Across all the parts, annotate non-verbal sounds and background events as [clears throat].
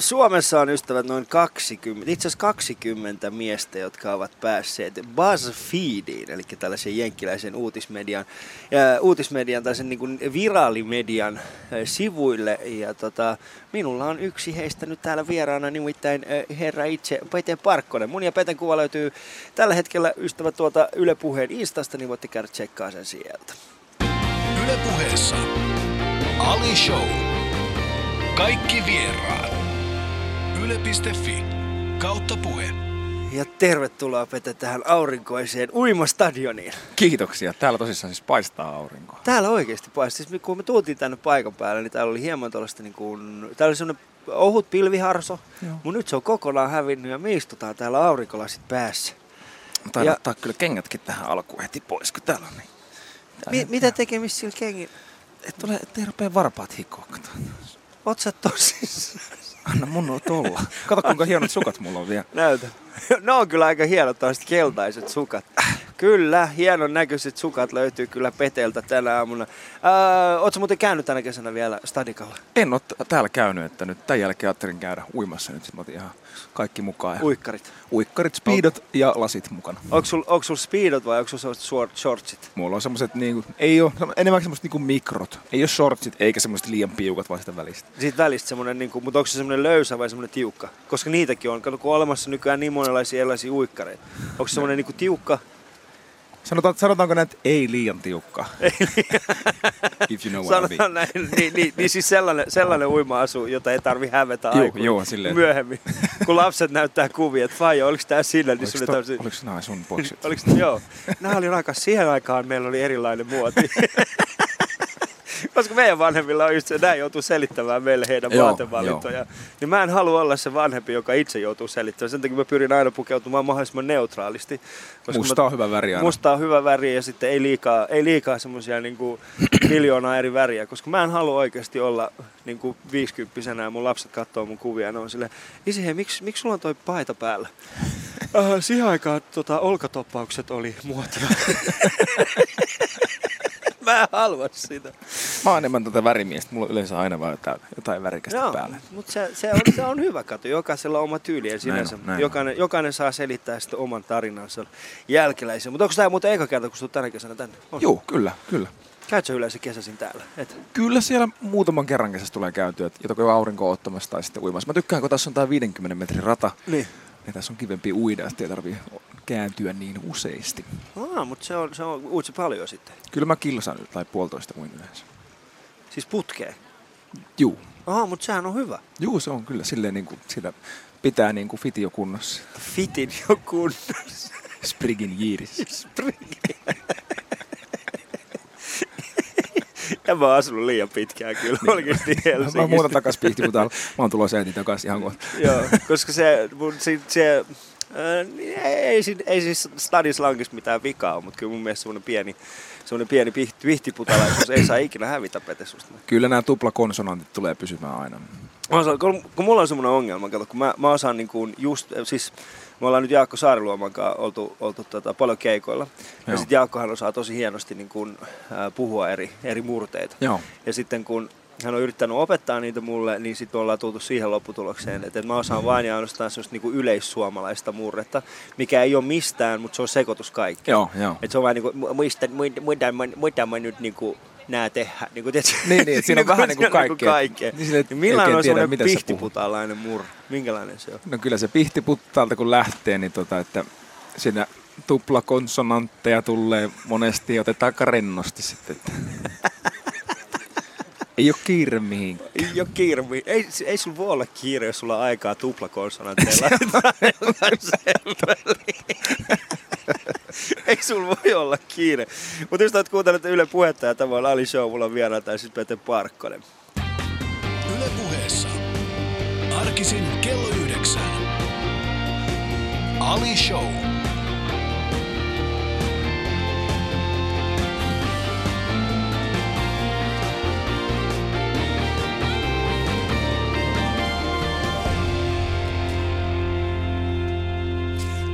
Suomessa on ystävät noin 20, itse asiassa 20 miestä, jotka ovat päässeet BuzzFeediin, eli tällaisen jenkkiläisen uutismedian, äh, uutismedian tai sen niin kuin viraalimedian äh, sivuille. Ja tota, minulla on yksi heistä nyt täällä vieraana, nimittäin äh, herra itse Pete Parkkonen. Mun ja Peten kuva löytyy tällä hetkellä ystävät tuolta Yle Puheen Instasta, niin voitte käydä tsekkaa sen sieltä. Yle Puheessa Ali Show. Kaikki vieraat. Yle.fi kautta puhe. Ja tervetuloa Pete tähän aurinkoiseen uimastadioniin. Kiitoksia. Täällä tosissaan siis paistaa aurinko. Täällä oikeasti paistaa. Siis kun me tultiin tänne paikan päälle, niin täällä oli hieman tuollaista niin kuin, täällä oli semmoinen ohut pilviharso, mutta nyt se on kokonaan hävinnyt ja me istutaan täällä aurinkolasit päässä. Tai Ja- ottaa kyllä kengätkin tähän alkuun heti pois, kun täällä on niin. Mi- mitä tekemistä sillä kengin? Et tule, ettei rupea varpaat hikoa. Oot sä tosissaan? Anna mun noit olla. Kato kuinka hienot sukat mulla on vielä. Näytä. No on kyllä aika hienot tällaiset keltaiset sukat. Kyllä, hienon näköiset sukat löytyy kyllä Peteltä tänä aamuna. Öö, Oletko muuten käynyt tänä kesänä vielä Stadikalla? En ole täällä käynyt, että nyt tämän jälkeen ajattelin käydä uimassa nyt. Mä otin ihan kaikki mukaan. Ja Uikkarit. Uikkarit, speedot ja lasit mukana. Onko sul, onko sul speedot vai onko sul sellaiset short, shortsit? Mulla on semmoset niinku, ei oo, enemmän semmoset niinku mikrot. Ei oo shortsit eikä semmoset liian piukat vaan sitä välistä. Siitä välistä semmonen, niin kuin, mutta onko se semmonen löysä vai semmonen tiukka? Koska niitäkin on, kun on olemassa nykyään niin monenlaisia erilaisia uikkareita. Onko se semmonen niin kuin tiukka? Sanotaan, sanotaanko näin, että ei liian tiukka. [laughs] If you know what I mean. Sanotaan näin, niin, niin, niin, siis sellainen, sellainen uima-asu, jota ei tarvi hävetä Joo, joo, silleen. myöhemmin. kun lapset näyttää kuvia, että vai oliko tää sillä, niin sulle täysin... oliko nämä sun boksit? [laughs] Oliko, joo. Nämä oli rakas. Siihen aikaan meillä oli erilainen muoti. [laughs] Koska meidän vanhemmilla on just se, nämä joutuu selittämään meille heidän Joo, vaatevalintoja. Niin mä en halua olla se vanhempi, joka itse joutuu selittämään. Sen takia mä pyrin aina pukeutumaan mahdollisimman neutraalisti. Koska Musta mä, on hyvä väri aina. Musta on hyvä väri ja sitten ei liikaa, ei liikaa semmoisia niin [clears throat] miljoonaa eri väriä. Koska mä en halua oikeasti olla niin kuin 50 ja mun lapset katsoo mun kuvia ja ne on silleen, isi hei, miksi, miksi sulla on toi paita päällä? [laughs] Äh, siihen aikaan tota, olkatoppaukset oli muotia. [laughs] Mä en halua sitä. Mä oon enemmän tätä värimiestä. Mulla on yleensä aina vaan jotain, jotain värikästä Joo, päällä. mutta se, se, on, se on hyvä kato. Jokaisella on oma tyyli ja sinänsä. on, näin on. jokainen, jokainen saa selittää sitten oman tarinansa jälkeläisen. Mutta onko tämä muuten eka kerta, kun sä tulet tänä kesänä tänne? On. Joo, kyllä, kyllä. Käytkö sä yleensä kesäsin täällä? Et? Kyllä siellä muutaman kerran kesässä tulee käytyä, että joko aurinko ottamassa tai sitten uimassa. Mä tykkään, kun tässä on tää 50 metrin rata, Niin. Niin tässä on kivempi uida, että ei tarvii kääntyä niin useasti. Aa, mutta se on, se on uutsi paljon sitten. Kyllä mä kilsan tai puolitoista uin yleensä. Siis putkeen. Juu. Aha, mutta sehän on hyvä. Juu, se on kyllä silleen niin kuin, sitä pitää niin kuin fitio kunnossa. Fitin jo kunnossa. Sprigin jiirissä. [laughs] Ja mä oon asunut liian pitkään kyllä Niin. Mä Helsingissä. muutan takas Pihtiputaalla. Mä oon tulossa äiti takaisin ihan kohta. Joo, koska se, mun, se, se ei, ei, ei siis stadislankissa mitään vikaa ole, mutta kyllä mun mielestä semmoinen pieni, semmoinen pieni pihti, pihtiputalaisuus ei saa ikinä hävitä petesusta. Kyllä nämä tuplakonsonantit tulee pysymään aina. Osaan, kun, kun mulla on semmoinen ongelma, kato, kun mä, mä osaan niin kuin just, siis me ollaan nyt Jaakko Saariluoman kanssa oltu, oltu tota, paljon keikoilla. Ja Joo. sitten Jaakkohan osaa tosi hienosti niin kuin, ää, puhua eri, eri murteita. Joo. Ja sitten kun hän on yrittänyt opettaa niitä mulle, niin sitten ollaan tultu siihen lopputulokseen, että mä osaan vain ja ainoastaan semmoista niinku yleissuomalaista murretta, mikä ei ole mistään, mutta se on sekoitus kaikki. Joo, joo. Et se on vaan niinku, mu- muista, muita, muita, mä- muita mä nyt niinku nää tehdä. Niinku, tiedätkö? Niin, niin, että siinä on [laughs] vähän niinku siinä on kaikkea. kaikkea. Niin että Niin millainen on semmoinen mitä pihtiputalainen murre? Minkälainen se on? No kyllä se pihtiputtaalta kun lähtee, niin tota, että siinä tuplakonsonantteja tulee monesti ja otetaan aika rennosti sitten. Että. [laughs] Ei ole kiire mihinkään. Ei ole kiire. Ei, ei sulla voi olla kiire, jos sulla on aikaa tuplakonsonantteilla. [laughs] ei sulla voi olla kiire. Mutta jos olet kuuntelut Yle Puhetta ja tämä on Ali Show, mulla on vieraana tai siis Pete Parkkonen. Yle Puheessa. Arkisin kello yhdeksän. Ali Show.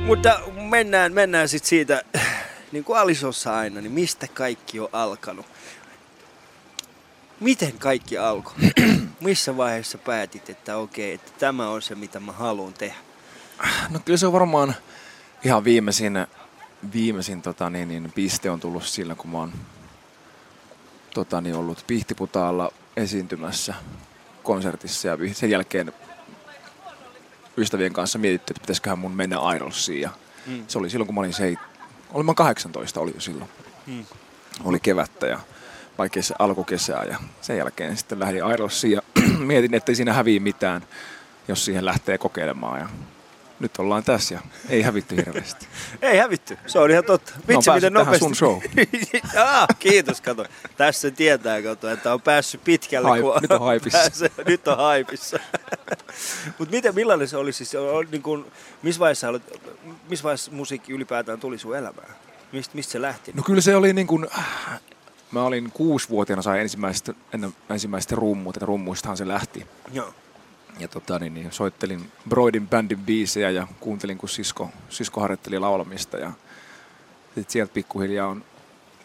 Mutta mennään, mennään sitten siitä, [sighs] niin kuin Alisossa aina, niin mistä kaikki on alkanut? Miten kaikki alkoi? [clears throat] missä vaiheessa päätit, että okei, että tämä on se, mitä mä haluan tehdä? [clears throat] No kyllä se on varmaan ihan viimeisin, viimeisin tota, niin, niin, piste on tullut sillä, kun mä oon tota, niin, ollut Pihtiputaalla esiintymässä konsertissa ja sen jälkeen ystävien kanssa mietitty, että pitäisiköhän mun mennä Idolsiin. Ja mm. Se oli silloin, kun mä olin seit... Olin mä 18 oli jo silloin. Mm. Oli kevättä ja vai kesä, alkukesää ja sen jälkeen sitten lähdin Idolsiin ja [clears throat] mietin, että ei siinä häviä mitään, jos siihen lähtee kokeilemaan. Ja nyt ollaan tässä ja ei hävitty hirveästi. [laughs] ei hävitty, se on ihan totta. Vitsi, no, miten nopeasti. sun show. ah, [laughs] kiitos, kato. Tässä tietää, kato, että on päässyt pitkälle. Haip, kun nyt on haipissa. [laughs] Päässyt, nyt on haipissa. Mutta miten, millainen se oli siis, niin kun, missä, vaiheessa missä vaiheessa musiikki ylipäätään tuli sun elämään? Mist, mistä se lähti? No kyllä se oli niin kuin, mä olin kuusivuotiaana sain ensimmäiset, ensimmäiset rummut, että rummuistahan se lähti. Joo. Ja tota, niin, niin, soittelin Broidin bändin biisejä ja kuuntelin, kun sisko, sisko harjoitteli laulamista. Ja sitten sieltä pikkuhiljaa on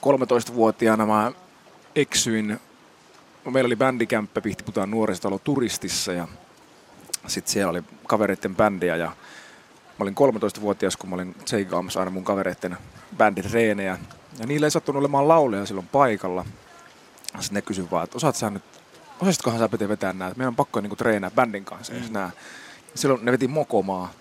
13-vuotiaana mä eksyin. Meillä oli bändikämppä Pihtiputaan nuorisotalo turistissa ja sitten siellä oli kavereiden bändiä ja mä olin 13-vuotias, kun mä olin tseikaamassa aina mun kavereiden bändin Ja niillä ei sattunut olemaan lauleja silloin paikalla. Sitten ne kysyivät vaan, että osaat sä nyt osasitkohan sä pitää vetää nää? Meidän on pakko niinku treenaa bändin kanssa, mm. nää. Silloin ne veti mokomaa.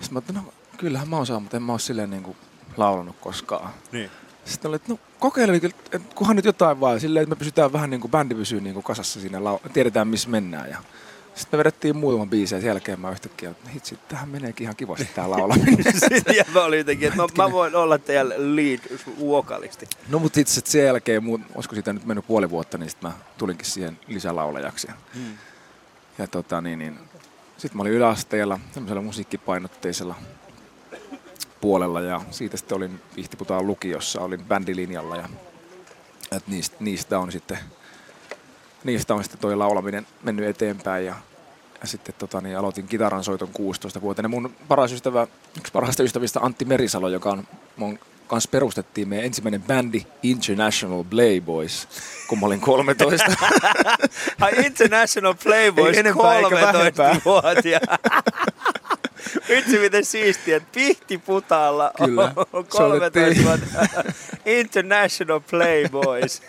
Sitten mä että no kyllähän mä osaan, mutta en mä oo silleen niinku laulanut koskaan. Niin. Sitten oli, että no kokeile, että kunhan nyt jotain vaan, silleen, että me pysytään vähän niin kuin bändi pysyy niin kuin kasassa siinä, tiedetään missä mennään. Ja sitten me vedettiin muutaman biisin ja sen jälkeen mä yhtäkkiä, että hitsi, tähän meneekin ihan kivasti tää laulaminen. [laughs] ja mä olin jotenkin, että mä, mä voin olla teidän lead vokalisti. No mutta sitten sen jälkeen, olisiko siitä nyt mennyt puoli vuotta, niin sitten mä tulinkin siihen lisälaulajaksi. Hmm. Ja tota niin, niin sitten mä olin yläasteella semmoisella musiikkipainotteisella puolella ja siitä sitten olin Vihtiputaan lukiossa, olin bändilinjalla ja että niistä, niistä on sitten niistä on sitten toi laulaminen mennyt eteenpäin ja ja sitten tota, niin aloitin kitaran soiton 16 vuotta. Mun paras ystävä, yksi parhaista ystävistä Antti Merisalo, joka on mun kanssa perustettiin meidän ensimmäinen bändi International Playboys, kun mä olin 13. [laughs] Ai International Playboys 13 vuotia. [laughs] Vitsi miten siistiä, että Pihtiputaalla Kyllä. on 13 vuotta. [laughs] International Playboys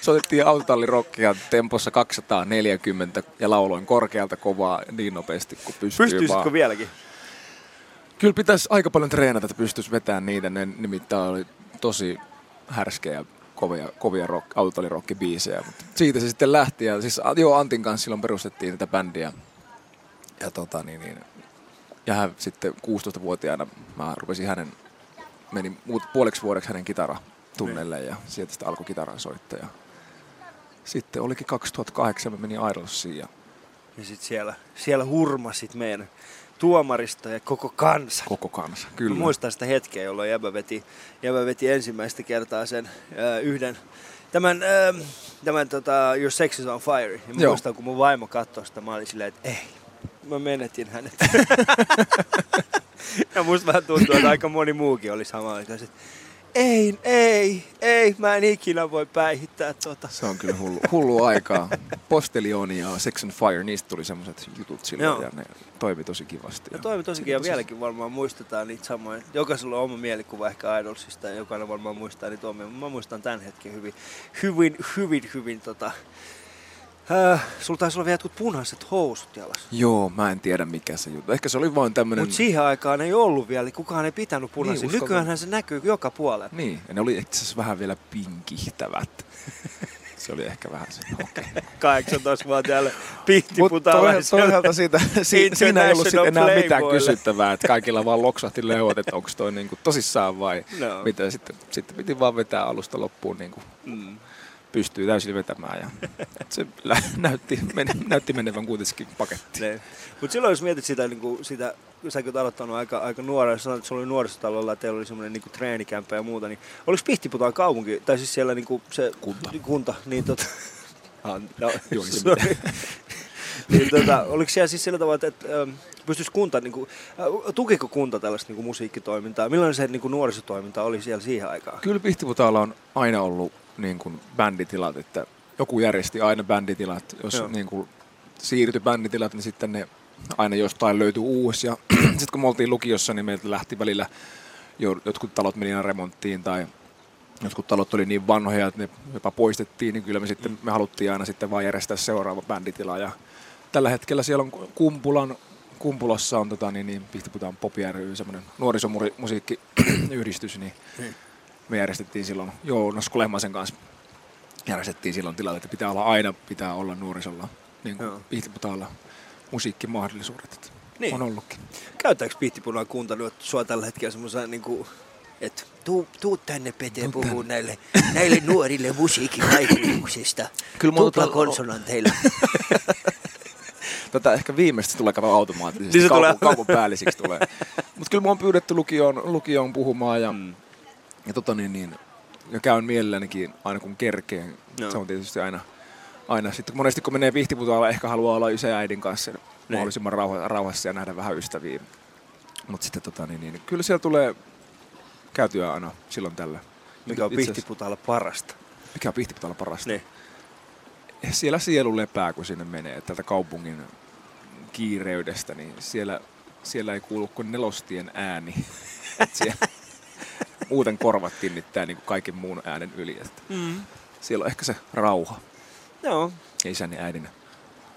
soitettiin autotallirokkia tempossa 240 ja lauloin korkealta kovaa niin nopeasti kuin pystyy Pystyisikö vaan. vieläkin? Kyllä pitäisi aika paljon treenata, että pystyisi vetämään niitä. Ne nimittäin oli tosi härskejä kovia, kovia rock, autotallirokkibiisejä. Mutta siitä se sitten lähti. Ja siis, joo, Antin kanssa silloin perustettiin tätä bändiä. Ja, tota, niin, niin, ja hän sitten 16-vuotiaana mä rupesin hänen, menin puoleksi vuodeksi hänen kitara tunnelle ja sieltä sitten alkoi kitaran soittaja. Sitten olikin 2008, me meni Idolsiin. Ja, ja sitten siellä, siellä hurmasit meidän tuomarista ja koko kansa. Koko kansa, kyllä. Mä muistan sitä hetkeä, jolloin Jäbä veti, Jäbä veti ensimmäistä kertaa sen äh, yhden Tämän, äh, tämän tota, Your Sex is on Fire. Ja mä muistan, kun mun vaimo katsoi sitä, mä olin silleen, että ei, mä menetin hänet. [laughs] ja musta vähän tuntuu, että aika moni muukin oli sama. Että ei, ei, ei, mä en ikinä voi päihittää tota. Se on kyllä hullu, hullu aikaa. Postelioni ja Sex and Fire, niistä tuli semmoiset jutut silloin Joo. ja ne toimi tosi kivasti. Ne toimi tosi ja vieläkin varmaan muistetaan niitä samoja. Jokaisella on oma mielikuva ehkä Idolsista ja jokainen varmaan muistaa niitä omia. Mä muistan tämän hetken hyvin, hyvin, hyvin, hyvin tota, Äh, sulla taisi olla vielä jotkut punaiset housut jalassa. Joo, mä en tiedä mikä se juttu. Ehkä se oli vain tämmönen... Mutta siihen aikaan ei ollut vielä, kukaan ei pitänyt punaisia. Niin, Nykyään se näkyy joka puolella. Niin, ja ne oli itse asiassa vähän vielä pinkihtävät. [laughs] se oli ehkä vähän se. [laughs] Okay. 18-vuotiaalle pihtiputalaiselle. toisaalta siitä, si, siinä ei ollut enää playboylle. mitään kysyttävää, että kaikilla vaan loksahti leuat, että onko toi niinku tosissaan vai no. mitä. Sitten, sitten piti vaan vetää alusta loppuun niinku mm pystyy täysin vetämään. Ja [laughs] se näytti, men, näytti menevän kuitenkin pakettiin. Mutta silloin jos mietit sitä, niin kuin, sitä sä oot aloittanut aika, aika nuorena, sanoit, että sulla oli nuorisotalolla, että teillä oli semmoinen niin treenikämppä ja muuta, niin oliko Pihtiputaan kaupunki, tai siis siellä niin kuin se kunta, kunta niin tota, [laughs] ah, no, [laughs] niin, tota, oliko siellä siis sillä tavalla, että ähm, pystyisi kunta, niin kuin, äh, tukiko kunta tällaista niin kuin musiikkitoimintaa? Millainen se niin kuin nuorisotoiminta oli siellä siihen aikaan? Kyllä Pihtiputaalla on aina ollut niin kuin bänditilat, että joku järjesti aina bänditilat. Jos Joo. niin kuin siirtyi bänditilat, niin sitten ne aina jostain löytyi uusi. Ja [clears throat] sitten kun me oltiin lukiossa, niin meiltä lähti välillä jo, jotkut talot meni aina remonttiin tai jotkut talot oli niin vanhoja, että ne jopa poistettiin, niin kyllä me sitten me haluttiin aina sitten vaan järjestää seuraava bänditila. Ja tällä hetkellä siellä on Kumpulan, Kumpulassa on tota, niin, niin Pihtiputaan Pop ry, semmoinen nuorisomusiikkiyhdistys, niin me järjestettiin silloin Joonas Kulemasen kanssa järjestettiin silloin tilalle, että pitää olla aina pitää olla nuorisolla niin kuin. Pihtiputaalla musiikkimahdollisuudet. Niin. On ollutkin. Käyttääkö Pihtipunan kunta nyt sua tällä hetkellä semmoisen niin kuin, että tuu, tuu tänne Pete puhuu tänne. näille, näille nuorille musiikin vaikutuksista. [clears throat] Kyllä mulla Tupla [laughs] tota- konsonanteilla. Tätä ehkä viimeistä tulee kato automaattisesti. Niin se kaupan, tulee. kaupan päällisiksi tulee. Mutta kyllä mä oon pyydetty lukioon, lukioon puhumaan ja, mm. Ja, tota niin, niin, ja käyn mielellänikin aina kun kerkeen. Joo. Se on tietysti aina, aina. Sitten monesti kun menee Pihtiputaalla, ehkä haluaa olla ja äidin kanssa mahdollisimman rauha, rauhassa ja nähdä vähän ystäviä. Mutta sitten tota, niin, niin, kyllä siellä tulee käytyä aina silloin tällä. Mikä on Pihtiputaalla parasta. Mikä on Pihtiputaalla parasta? Niin. siellä sielu lepää, kun sinne menee tältä kaupungin kiireydestä, niin siellä, siellä ei kuulu kuin nelostien ääni. [laughs] Siellä, muuten korvat tinnittää niin kuin kaiken muun äänen yli. Että Mm. siellä on ehkä se rauha Joo. ja isän ja äidin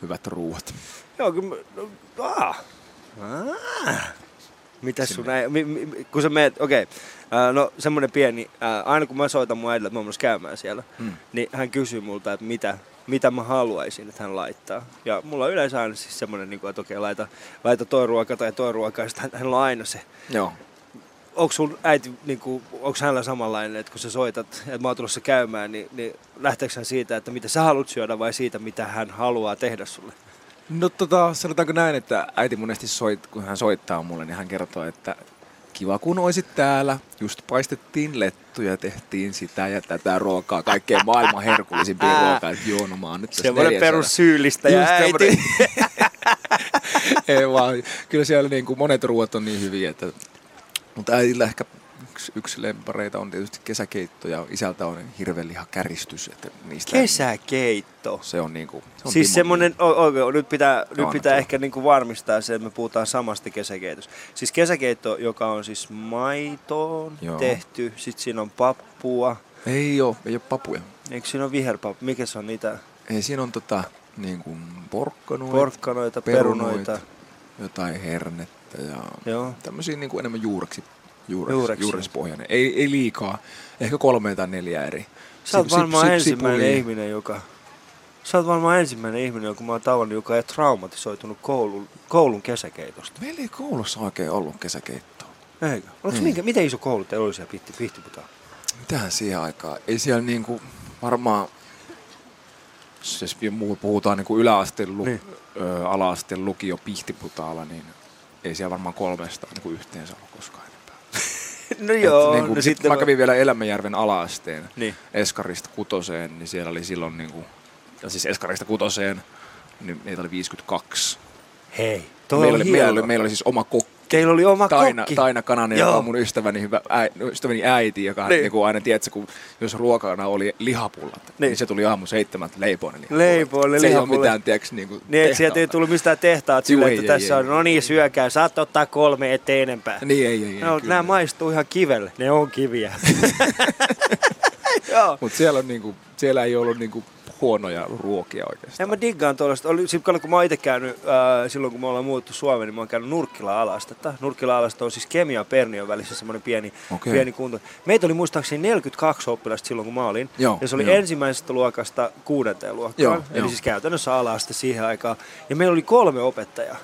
hyvät ruuat. Joo, kyllä no, ah. Ah. Mitäs sun äi, mi, mi, kun sä meet, okei, okay. no semmonen pieni, ää, aina kun mä soitan mun äidille, että mä oon käymään siellä, Mm. niin hän kysyy multa, että mitä, mitä mä haluaisin, että hän laittaa. Ja mulla on yleensä aina siis semmonen, niin kuin, että okei, laita, laita toi ruoka tai toi ruoka, ja sitten hän- hänellä on aina se. Joo. Onko sun äiti, niin kuin, onko hänellä samanlainen, että kun sä soitat, että mä oon tulossa käymään, niin, niin lähteekö hän siitä, että mitä sä haluat syödä vai siitä, mitä hän haluaa tehdä sulle? No tota, sanotaanko näin, että äiti monesti soit, kun hän soittaa mulle, niin hän kertoo, että kiva kun oisit täällä, just paistettiin lettuja, tehtiin sitä ja tätä ruokaa, kaikkea maailman herkullisimpia ruokaa, että joo, no mä oon nyt tässä Semmoinen neljäs perus syyllistäjä Just äiti. [laughs] Ei vaan, kyllä siellä niin kuin monet ruoat on niin hyviä, että, mutta äidillä ehkä yksi, yksi lempareita on tietysti kesäkeitto ja isältä on hirveliha käristys, että niistä Kesäkeitto. se on niin kuin, se on Siis o- okay, nyt pitää, nyt anna pitää ehkä niinku varmistaa se, että me puhutaan samasta kesäkeitosta. Siis kesäkeitto, joka on siis maitoon Joo. tehty, sit siinä on pappua, Ei oo, ei oo papuja. eikö siinä ole viherpappu, mikä se on niitä Ei, siinä on tota, niin kuin porkkanoita, porkkanoita, perunoita. jotain hernettä ja Joo. tämmöisiä niin kuin enemmän juureksi, juureksi, Juureksi. juurespohjainen. Ei, ei liikaa, ehkä kolme tai neljä eri. Sä oot varmaan ensimmäinen sipuli. ihminen, joka... Sä oot varmaan ensimmäinen ihminen, joka mä oon tavannut, joka ei traumatisoitunut koulun, koulun kesäkeitosta. Meillä ei koulussa oikein ollut kesäkeittoa. Eikö? Oliko Mm. minkä, miten iso koulu teillä oli siellä Pihti, Pihtiputaan? Mitähän siihen aikaan? Ei siellä niinku varmaan, jos muu puhutaan niinku yläasteen, lu, Niin. niin. ö, ala-asteen lukio Pihtiputaalla, niin ei siellä varmaan kolmesta niinku yhteensä ollut koskaan enempää. [laughs] No joo, Et niinku, no sit sitten... mä kävin vielä Elämänjärven ala-asteen Niin. Eskarista kutoseen, niin siellä oli silloin niinku, ja siis Eskarista kutoseen, niin meitä oli 52. Hei, toi meillä, oli, meillä, oli, meillä oli siis oma kokki. Teillä oli oma Taina, kokki. Taina Kananen, Joo. joka on mun ystäväni, hyvä, äi, ystäväni äiti, joka Niin. niin. niin aina tiedätkö, kun jos ruokana oli lihapullat, niin, Niin. niin se tuli aamu seitsemältä leipoinen lihapullat. Leipoinen Se ei ole lihapullat. mitään, tiedätkö, niin kuin Niin, sieltä ei tullut mistään tehtaat ei, että ei, tässä ei, on, ei. no niin, syökää, saat ottaa kolme, ettei enempää. Niin, ei, ei, ei. No, kyllä. nämä maistuu ihan kivelle. Ne on kiviä. [laughs] Mutta siellä, on, niinku, siellä ei ollut niinku, huonoja ruokia oikeastaan. mä diggaan tuollaista. Oli, kun mä oon itse käynyt, ää, silloin kun me ollaan muuttu Suomeen, niin mä oon käynyt Nurkkila-alastetta. Nurkkila-alasta on siis Kemia ja Pernion välissä semmoinen pieni, Okei. pieni kunto. Meitä oli muistaakseni 42 oppilasta silloin, kun mä olin. Joo, ja se oli joo. ensimmäisestä luokasta kuudenteen luokkaan. Joo, Eli joo. siis käytännössä ala-aste siihen aikaan. Ja meillä oli kolme opettajaa.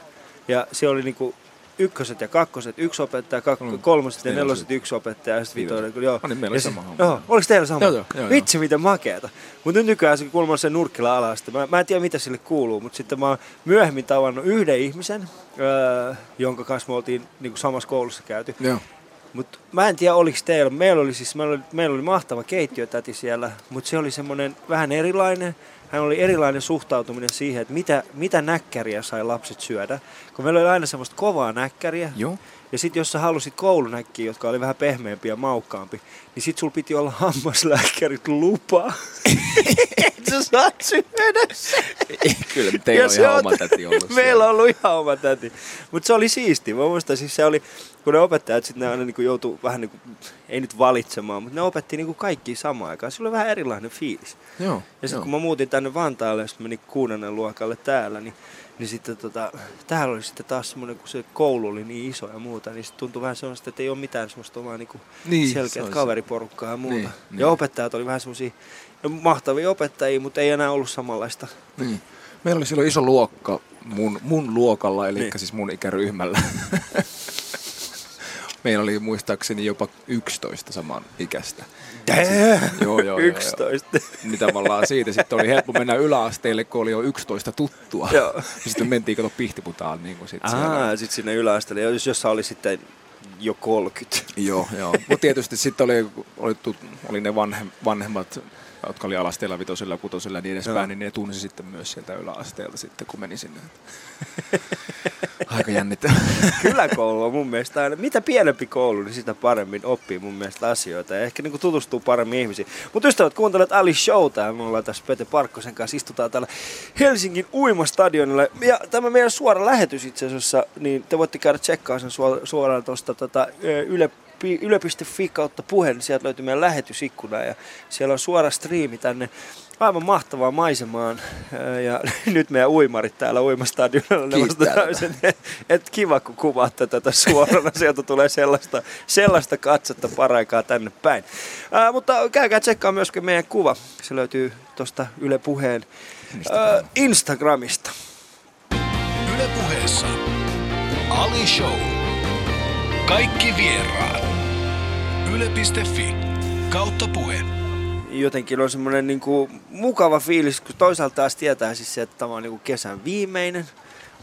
Ja siellä oli niinku ykköset ja kakkoset, yksi opettaja, kak- Mm. kolmoset ja Neloset. yksi opettaja ja sitten vitoinen. Joo. No niin, meillä Ja sama homma. Joo, oliko teillä sama? Joo, joo, joo. Vitsi, miten makeeta. Mutta nyt nykyään se kuulemma on se nurkkila alasta. Mä, mä en tiedä, mitä sille kuuluu, mutta sitten mä oon myöhemmin tavannut yhden ihmisen, öö, jonka kanssa me oltiin niin samassa koulussa käyty. Joo. Mutta mä en tiedä, oliko teillä. Meillä oli siis meillä oli, meillä oli mahtava keittiötäti siellä, mutta se oli semmoinen vähän erilainen. Hän oli erilainen suhtautuminen siihen, että mitä, mitä näkkäriä sai lapset syödä. Kun meillä oli aina semmoista kovaa näkkäriä, Joo. Ja sitten jos sä halusit koulunäkkiä, jotka oli vähän pehmeämpi ja maukkaampi, niin sit sul piti olla hammaslääkärit lupa. [laughs] Et sä saat syödä. [laughs] Kyllä, teillä on se ihan oma täti ollut [laughs] Meillä on ollut ihan oma täti. Mutta se oli siisti. Mä muistan, siis se oli, kun ne opettajat sitten ne aina niinku joutuu vähän niinku, ei nyt valitsemaan, mutta ne opetti niinku kaikki samaan aikaan. Sillä oli vähän erilainen fiilis. Joo, Ja sitten joo. kun mä muutin tänne Vantaalle ja sitten menin kuudennen luokalle täällä, niin, niin sitten tota, täällä oli sitten taas semmoinen, kun se koulu oli niin iso ja muuta, niin sitten tuntui vähän sellaista, että ei ole mitään semmoista omaa niinku Niin, se selkeät se. kaveriporukkaa ja muuta. Niin, ja niin. opettajat oli vähän semmoisia no, mahtavia opettajia, mutta ei enää ollut samanlaista. Niin. Meillä oli silloin iso luokka mun, mun luokalla, eli niin. siis mun ikäryhmällä. [laughs] Meillä oli muistaakseni jopa 11 saman ikäistä. Joo, joo, joo, 11. Niin tavallaan siitä sitten oli helppo mennä yläasteelle, kun oli jo 11 tuttua. Joo. Sitten mentiin kato pihtiputaan niin kuin sit. Ah, sitten sinne yläasteelle, jos jossa oli sitten jo 30. Joo, joo. Mutta tietysti sitten oli, oli, oli ne vanhem, vanhemmat, jotka oli alasteella, vitosella ja kutosella ja niin edespäin, Joo. niin ne tunsi sitten myös sieltä yläasteelta sitten, kun meni sinne. [laughs] Aika jännittävää. [laughs] Kyläkoulu on mun mielestä aina, mitä pienempi koulu, niin sitä paremmin oppii mun mielestä asioita ja ehkä niin tutustuu paremmin ihmisiin. Mutta ystävät, kuuntelet Ali Showta ja me ollaan tässä Pete Parkkosen kanssa, istutaan täällä Helsingin uimastadionilla. Ja tämä meidän suora lähetys itse asiassa, niin te voitte käydä tsekkaa sen suor- suoraan tuosta tota, yle, yle.fi kautta puhe, niin sieltä löytyy meidän lähetysikkuna ja siellä on suora striimi tänne aivan mahtavaan maisemaan. Ja [laughs] nyt meidän uimarit täällä uimastadionilla, vastaavat sen, että kiva kun kuvaatte tätä suorana, [laughs] sieltä tulee sellaista, sellaista katsetta paraikaa tänne päin. Ää, mutta käykää tsekkaa myöskin meidän kuva, se löytyy tuosta Yle Puheen ää, Instagramista. Yle puheessa Ali Show. Kaikki vieraat. Yle.fi kautta puhe. Jotenkin on semmoinen niinku mukava fiilis, kun toisaalta taas tietää siis se, että tämä on niinku kesän viimeinen.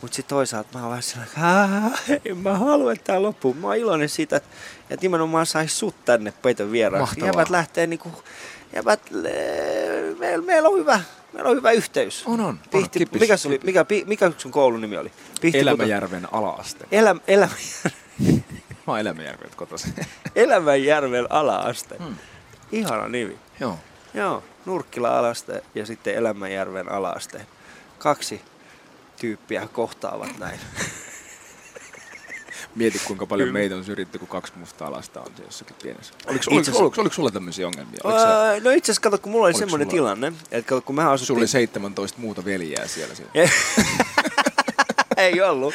Mutta sitten toisaalta mä oon vähän sellainen, että en mä halua, että tää loppuu. Mä oon iloinen siitä, että, että nimenomaan sais sut tänne peiton vieraaksi. Mahtavaa. Jäbät lähtee niinku, jäbät, meillä, meillä on hyvä, meillä on hyvä yhteys. On, on. on. Pihti, Kippis. mikä, oli, mikä, mikä sun koulun nimi oli? Pihtiputa- Elämäjärven ala-aste. Eläm, elämä, Mä oon Elämäjärveltä kotoisin. [laughs] Elämänjärven ala-aste. Hmm. Ihana nimi. Joo. Joo, Nurkkila alaste ja sitten Elämänjärven alaste. Kaksi tyyppiä kohtaavat näin. [laughs] Mieti kuinka paljon Kyllä. meitä on syrjitty, kun kaksi musta alasta on jossakin pienessä. Oliko, oliko, asiassa- oliko, oliko sulla tämmöisiä ongelmia? Oliko sä, Öö, no itse asiassa kato, kun mulla oli Oliko semmoinen sulla- tilanne, että kato, kun mä sulla asuttiin... oli 17 muuta veljää siellä. [laughs] siellä. Ei ollut,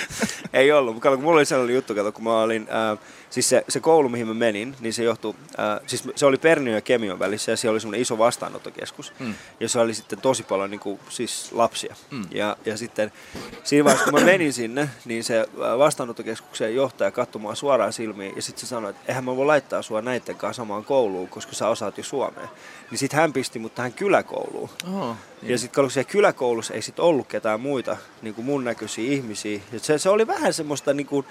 ei ollut. Mulla oli sellainen juttu, kato, kun mä olin, ää, siis se, se koulu, mihin mä menin, niin se johtui, ää, siis se oli Perniön ja Kemion välissä ja siellä oli semmoinen iso vastaanottokeskus, Mm. jossa oli sitten tosi paljon niin kuin, siis lapsia. Mm. Ja, ja sitten siinä vaiheessa, kun mä menin sinne, niin se ää, vastaanottokeskuksen johtaja katsoi mua suoraan silmiin ja sitten se sanoi, että eihän mä voi laittaa sua näitten kanssa samaan kouluun, koska sä osaat jo suomea. Niin sitten hän pisti mut tähän kyläkouluun. Oh, Ja sitten kun siellä kyläkoulussa ei sit ollut ketään muita niin kuin mun näköisiä ihmisiä. Ja se, se oli vähän semmoista niin kuin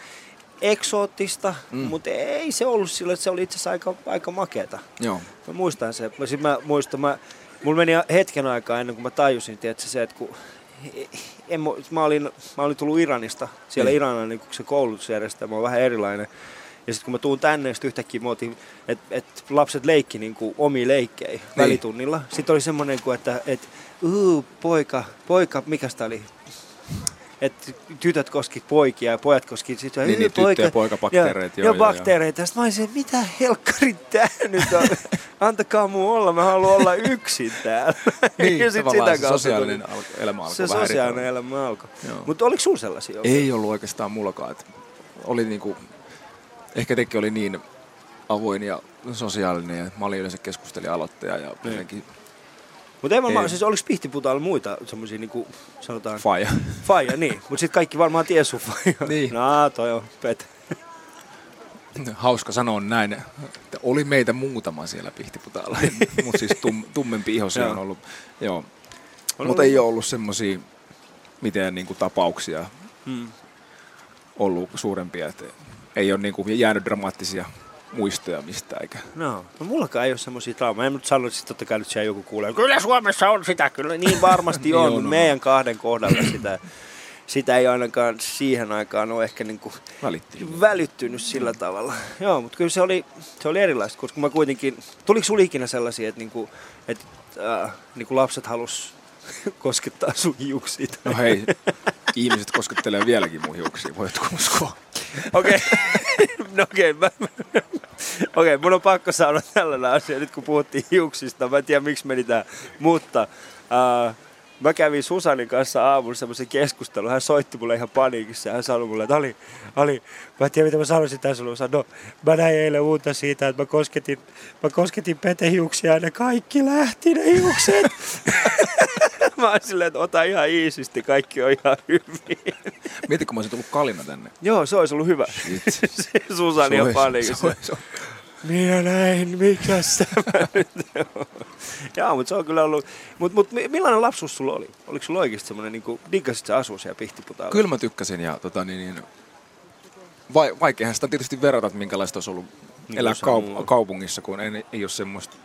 eksoottista, mm. Mutta ei se ollut sillä, että se oli itse asiassa aika, aika makeeta. Joo. Mä muistan se. Mä, sit mä muistan, mä, mulla meni hetken aikaa ennen kuin mä tajusin, tiedätkö, se, että kun en, mä, mä, olin, mä olin tullut Iranista. Siellä Mm. Iranilla niin se koulutusjärjestelmä on vähän erilainen. Ja sitten kun mä tuun tänne, sitten yhtäkkiä me oltiin, että et lapset leikki niin kuin omia leikkejä niin. välitunnilla. Sitten oli semmoinen, kuin, että et, uu, poika, poika, mikä sitä oli? Että tytöt koski poikia ja pojat koski sitten Niin, niin, tyttö- ja poikabakteereita, Joo, joo, joo, bakteereita. Sitten mä olisin, mitä helkkari tää nyt on? Antakaa mun olla, mä haluan olla yksin täällä. [laughs] Niin, ja sit tavallaan se sosiaalinen tuli- al- elämä alkoi se sosiaalinen elämä alkoi. Mutta oliko sulla sellaisia? Ei ollut oikeastaan mullakaan. Et oli niinku, ehkä teki oli niin avoin ja sosiaalinen ja mä olin yleensä keskustelija aloittaja ja Niin. Mutta en mä, Ei. siis oliko Pihtiputaalla muita semmoisia niinku, sanotaan, faija. faija, niin. Mutta sitten kaikki varmaan ties sun faija. Niin. No, toi on pet. Hauska sanoa näin, että oli meitä muutama siellä Pihtiputaalla, [laughs] mutta siis tum, tummempi ihosia on ollut. Joo. Mutta ei ole ollut semmoisia mitään niinku tapauksia Hmm. ollut suurempia, että ei ole niinku jäänyt dramaattisia muistoja mistään eikä. No, no mullakaan ei ole semmoisia traumaa. En nyt sano, että totta kai nyt siellä joku kuulee. Kyllä Suomessa on sitä, kyllä niin varmasti Niin [laughs] on, on, mutta on. meidän kahden kohdalla sitä sitä ei ainakaan siihen aikaan ole ehkä niin kuin Välittiin. välittynyt sillä tavalla. Joo, mutta kyllä se oli, se oli erilaista, koska mä kuitenkin, tuliko sulla ikinä sellaisia, että, niinku, että äh, niinku lapset halus [laughs] koskettaa sun hiuksia? No hei, ihmiset koskettelee vieläkin mun hiuksia, voitko uskoa? Okei, [laughs] no okei, okay, okei, mun on pakko sanoa tällainen asia, nyt kun puhuttiin hiuksista, mä en tiedä miksi meni tää, mutta äh, mä kävin Susanin kanssa aamulla semmoisen keskustelun. Hän soitti mulle ihan paniikissa ja hän sanoi mulle, että Ali, Ali, mä en tiedä mitä mä sanoisin tässä sulle. Sanoin, no, mä näin eilen uutta siitä, että mä kosketin, mä kosketin petehiuksia ja ne kaikki lähti ne hiukset. [laughs] mä oon silleen, että ota ihan iisisti, kaikki on ihan hyvin. Mieti, kun mä olisin tullut kalina tänne. Joo, se olisi ollut hyvä. [laughs] Se Susani on paniikissa. Minä näin, mikä tämä nyt on? Joo, mutta se on kyllä ollut... Mutta mut, mi- millainen lapsuus sulla oli? Oliko sulla oikeasti semmoinen, niin kuin, diggasit sä asua siellä Pihtiputaalla? Kyllä mä tykkäsin ja tota, niin, niin, vai, vaikeahan sitä tietysti verrata, että minkälaista olisi ollut Niin elää kaup- kaupungissa, kun ei, ei ole semmoista,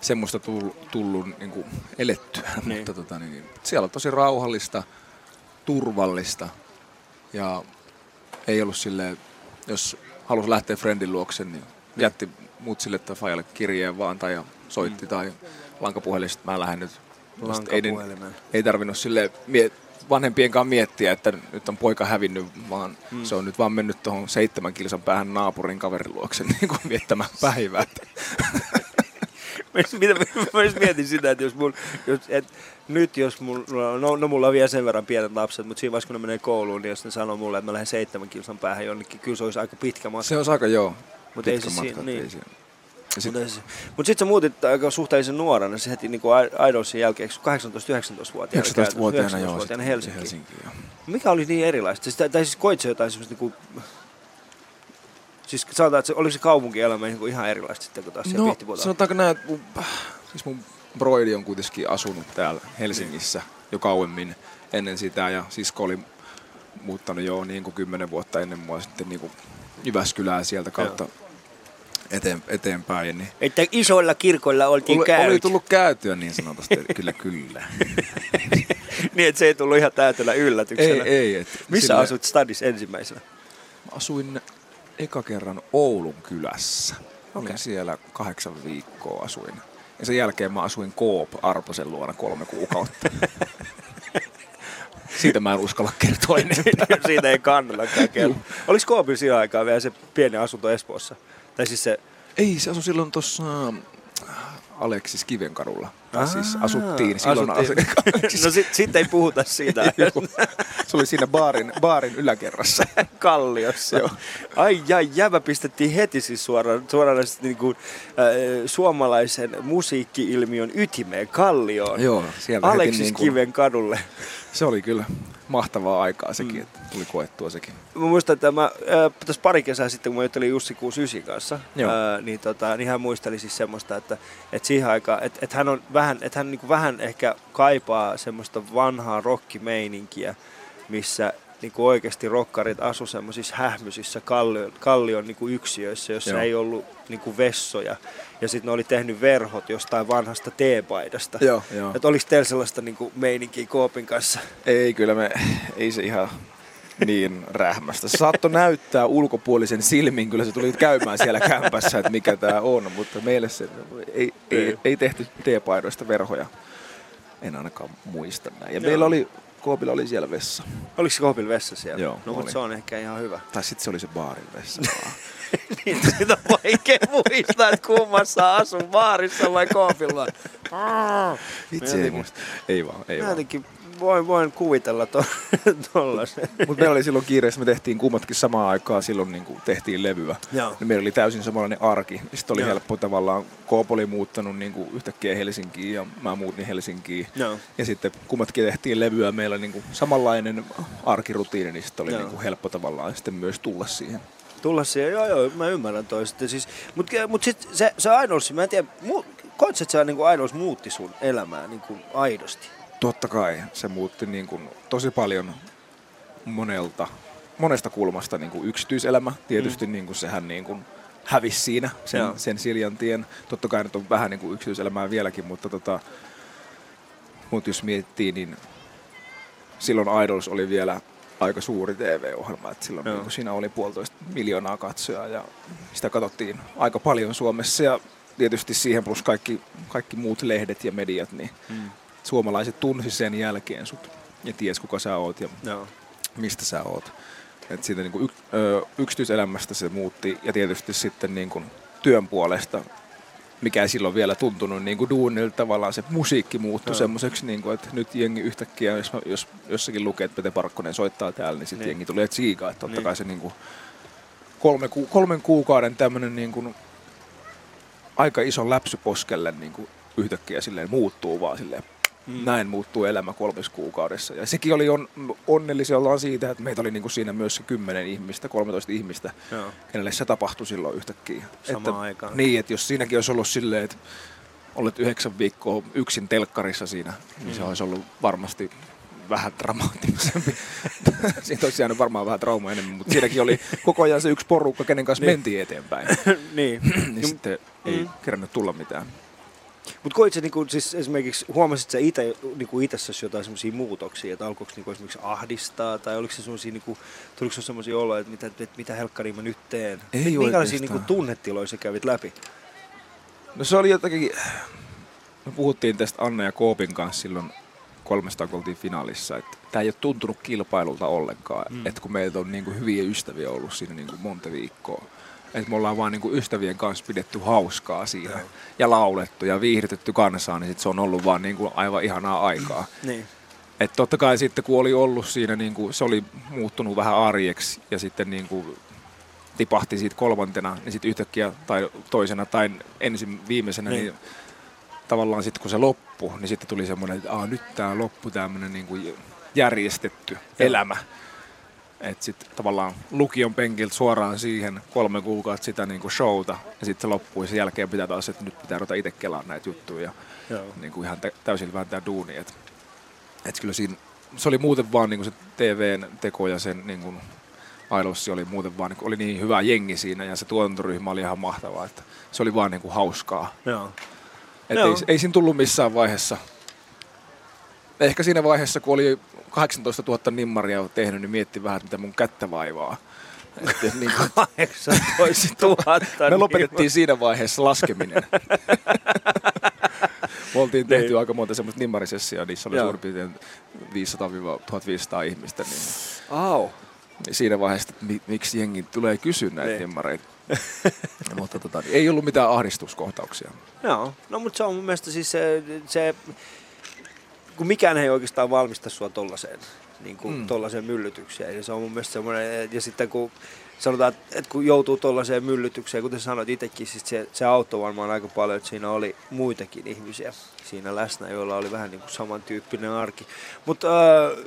semmoista tullut, tullut niin kuin elettyä. Niin. Mutta tota, niin, niin, siellä on tosi rauhallista, turvallista ja ei ollut silleen, jos halusi lähteä friendin luokse, niin jätti mut sille tai fajalle kirjeen vaan tai ja soitti mm. tai lankapuhelista mä lähden nyt. Ei, ei tarvinnut sille mie- vanhempienkaan miettiä, että nyt on poika hävinnyt, vaan mm. se on nyt vaan mennyt tuohon seitsemän kilsan päähän naapurin kaverin luokse [laughs] niin kuin viettämään päivää. [laughs] Mä just- Mitä, mietin sitä, että jos mun, jos, et, nyt jos mulla, no, no mulla on vielä sen verran pienet lapset, mutta siinä vaiheessa kun ne menee kouluun, niin jos ne sanoo mulle, että mä lähden seitsemän kilsan päähän jonnekin, kyllä se olisi aika pitkä matka. Se on aika joo. Mut ei pitkä se matka, siinä- niin. ei siinä- Ja sit, Mutta mut sitten sä muutit aika suhteellisen nuorena, se heti niinku Idolsin jälkeen, eikö 18-19-vuotiaana? 19-vuotiaana joo. 19-vuotiaana sitten Helsinkiin. Helsinkiin joo. Mikä oli niin erilaista? Siis, tai siis koit sä jotain semmoista niinku... Siis sanotaan, että se, oliko se kaupunkielämä niinku ihan erilaista sitten kuin taas No, Pihtiputaalla? sanotaanko näin, että mun, siis mun broidi on kuitenkin asunut täällä Helsingissä jo kauemmin ennen sitä ja sisko oli muuttanut jo niin kuin kymmenen vuotta ennen mua sitten niin kuin Jyväskylää sieltä kautta eteen, eteenpäin. Niin Että isoilla kirkoilla oltiin oli, käynyt. oli tullut käytyä niin sanotusti, kyllä kyllä. [laughs] niin, että se ei tullut ihan täytellä ei, yllätyksenä. ei. Et Missä sille- asut stadissa ensimmäisenä? Mä asuin eka kerran Oulun kylässä. Olin Okei. siellä kahdeksan viikkoa asuin. Ja sen jälkeen mä asuin Coop Arposen luona kolme kuukautta. [laughs] Siitä mä en uskalla kertoa enempää. Siitä ei kannallakaan kertoa. Oliko Koopin siihen aikaan vielä se pieni asunto Espoossa? Tai siis se... Ei, se asui silloin tuossa Aleksis Kivenkadulla. Tai siis asuttiin silloin. asuttiin. [laughs] No sit, sit ei puhuta siitä [laughs] se oli siinä baarin, baarin yläkerrassa. [laughs] kalliossa. Joo. Ai jai, jävä pistettiin heti siis suoraan, suoraan niin kuin, äh, suomalaisen musiikki-ilmiön ytimeen kallioon. Joo, sieltä heti Aleksis niin kuin- Kiven kadulle. Se oli kyllä mahtavaa aikaa sekin, mm. että tuli koettua sekin. Mä muistan, että mä, äh, tässä pari kesää sitten, kun mä juttelin Jussi 69 kanssa, Joo. äh, niin, tota, niin hän muisteli siis semmoista, että, että siihen aikaan, että, että hän, on vähän, että hän niin vähän ehkä kaipaa semmoista vanhaa rockimeininkiä, missä niin kuin oikeasti rokkarit asu semmoisissa hähmyisissä kallion, kallion niin kuin yksiöissä, jossa Joo. ei ollut niin kuin vessoja. Ja sitten ne oli tehnyt verhot jostain vanhasta teepaidasta. Joo, joo. Että oliko teillä sellaista niin kuin meininkiä Koopin kanssa? Ei, kyllä me, ei se ihan niin rähmästä. Se saattoi näyttää ulkopuolisen silmin, kyllä se tuli käymään siellä kämpässä, että mikä tämä on, mutta meille se ei, ei, ei tehty teepaidoista verhoja. En ainakaan muista näin. Ja Joo. meillä oli, Koopilla oli siellä vessa. Oliko se Koopin vessa siellä? Joo, no, mutta se on ehkä ihan hyvä. Tai sitten se oli se baarin vessa. [laughs] niin, sitä on vaikea muistaa, että kummassa asun, baarissa vai koopilla. Vitsi, ei muista. Ei vaan, ei Mä vaan. jotenkin voin, voin kuvitella to, [laughs] tollasen. Mutta meillä oli silloin kiireessä, me tehtiin kummatkin samaan aikaan, silloin niin kuin tehtiin levyä. Joo. Ja meillä oli täysin samanlainen arki. Sitten oli Joo. helppo tavallaan, Koop oli muuttanut niin kuin yhtäkkiä Helsinkiin ja mä muutin Helsinkiin. Joo. Ja sitten kummatkin tehtiin levyä, meillä oli niin kuin samanlainen arkirutiini, niin sitten oli Joo. niin kuin helppo tavallaan sitten myös tulla siihen. Tulla siihen, joo joo, mä ymmärrän toi sitten. Siis, mut, mut sit se, se Idols, mä en tiedä, mu, koet sä, että se niinku Idols muutti sun elämää niinku aidosti? Totta kai se muutti niin kuin tosi paljon monelta, monesta kulmasta niin kuin yksityiselämä. Tietysti mm. niin kuin sehän niin kuin hävisi siinä sen, Joo. sen Siljan tien. Totta kai nyt on vähän niin kuin yksityiselämää vieläkin, mutta tota, mut jos miettii, niin silloin Idols oli vielä aika suuri TV-ohjelma, että silloin Joo. niin siinä oli puolitoista miljoonaa katsojaa ja sitä katsottiin aika paljon Suomessa ja tietysti siihen plus kaikki, kaikki muut lehdet ja mediat, niin Mm. Suomalaiset tunsi sen jälkeen sut ja ties kuka sä oot ja Joo. mistä sä oot. Et siitä niin kuin yk, ö, yksityiselämästä se muutti ja tietysti sitten niin kuin työn puolesta, mikä ei silloin vielä tuntunut niin kuin duunilta, tavallaan se musiikki muuttui Joo. semmoiseksi, niin kuin, että nyt jengi yhtäkkiä, jos, jos jossakin lukee, että Pete Parkkonen soittaa täällä, niin sitten Niin. jengi tulee tsiikaa, että totta Niin. kai se niin kuin kolme, ku, kolmen kuukauden tämmöinen niin kuin aika iso läpsy poskelle niin kuin yhtäkkiä silleen muuttuu vaan silleen Mm. näin muuttuu elämä kolmessa kuukaudessa. Ja sekin oli on, onnellisia ollaan siitä, että meitä oli niinku siinä myös se 10 ihmistä, 13 ihmistä, Joo. kenelle se tapahtui silloin yhtäkkiä. Samaan että, aikaan. Niin, että jos siinäkin olisi ollut silleen, että olet yhdeksän viikkoa yksin telkkarissa siinä, niin Mm. se olisi ollut varmasti vähän dramaattisempi. [laughs] Siitä olisi jäänyt varmaan vähän trauma enemmän, mutta siinäkin oli koko ajan se yksi porukka, kenen kanssa Niin. mentiin eteenpäin. [laughs] niin. [clears throat] niin sitten ei Mm. kerännyt tulla mitään. Mutta koit sä niinku, siis esimerkiksi, huomasit sä itse niinku itsessäsi jotain semmoisia muutoksia, että alkoiko niinku esimerkiksi ahdistaa, tai oliko se semmoisia, niinku, tuliko se semmoisia oloja, että mitä, että mitä helkkaria mä nyt teen? Ei Minkälaisia niinku tunnetiloja sä kävit läpi? No se oli jotenkin, me puhuttiin tästä Anna ja Koopin kanssa silloin kolmesta kun oltiin finaalissa, että tämä ei ole tuntunut kilpailulta ollenkaan, Mm. että kun meitä on niin kuin hyviä ystäviä ollut siinä niin kuin monta viikkoa, että me ollaan vaan niin kuin ystävien kanssa pidetty hauskaa siinä Joo. ja laulettu ja viihdytetty kansaa, niin sit se on ollut vaan niin kuin aivan ihanaa aikaa. [clears throat] Niin. Että totta kai sitten kun oli ollut siinä, niin kuin, se oli muuttunut vähän arjeksi ja sitten niin kuin tipahti siitä kolmantena, niin sitten yhtäkkiä tai toisena tai ensin viimeisenä, Niin. niin, niin tavallaan sitten kun se loppui, niin sitten tuli semmoinen, että Aa, nyt tämä loppu tämmöinen niin kuin järjestetty Joo. elämä. Että sitten tavallaan lukion penkiltä suoraan siihen kolme kuukautta sitä niin kuin showta ja sitten se loppui. Sen jälkeen pitää taas, että nyt pitää ruveta itse kelaa näitä juttuja ja Joo. niin kuin ihan tä- täysin vääntää duunia. Et, et kyllä siinä, se oli muuten vaan niin kuin se TVn teko ja sen niin kuin Ailossi oli muuten vaan, niin kuin, oli niin hyvä jengi siinä ja se tuotantoryhmä oli ihan mahtavaa, että se oli vaan niin kuin hauskaa. Joo. Et Joo. ei, ei siinä tullut missään vaiheessa. Ehkä siinä vaiheessa, kun oli 18 000 nimmaria tehnyt, niin mietti vähän, että mitä mun kättä vaivaa. Et, niin kuin, 18 000. me lopetettiin siinä vaiheessa laskeminen. [laughs] Me oltiin tehty Niin. aika monta semmoista nimmarisessioa, niissä oli Joo. suurin piirtein 500-1500 ihmistä. Niin, Au. niin siinä vaiheessa, että mi, miksi jengi tulee kysyä näitä Niin. nimmareita. [laughs] Mutta tota, ei ollut mitään ahdistuskohtauksia. Joo, no mutta se on mun mielestä siis se, se kun mikään ei oikeastaan valmista sua tollaiseen, niin kuin mm. Tollaiseen myllytykseen. Ja se on mun mielestä semmoinen, ja sitten kun sanotaan, että kun joutuu tollaiseen myllytykseen, kuten sanoit itsekin, siis se, se auttoi varmaan aika paljon, että siinä oli muitakin ihmisiä siinä läsnä, joilla oli vähän niin kuin samantyyppinen arki. Mutta äh,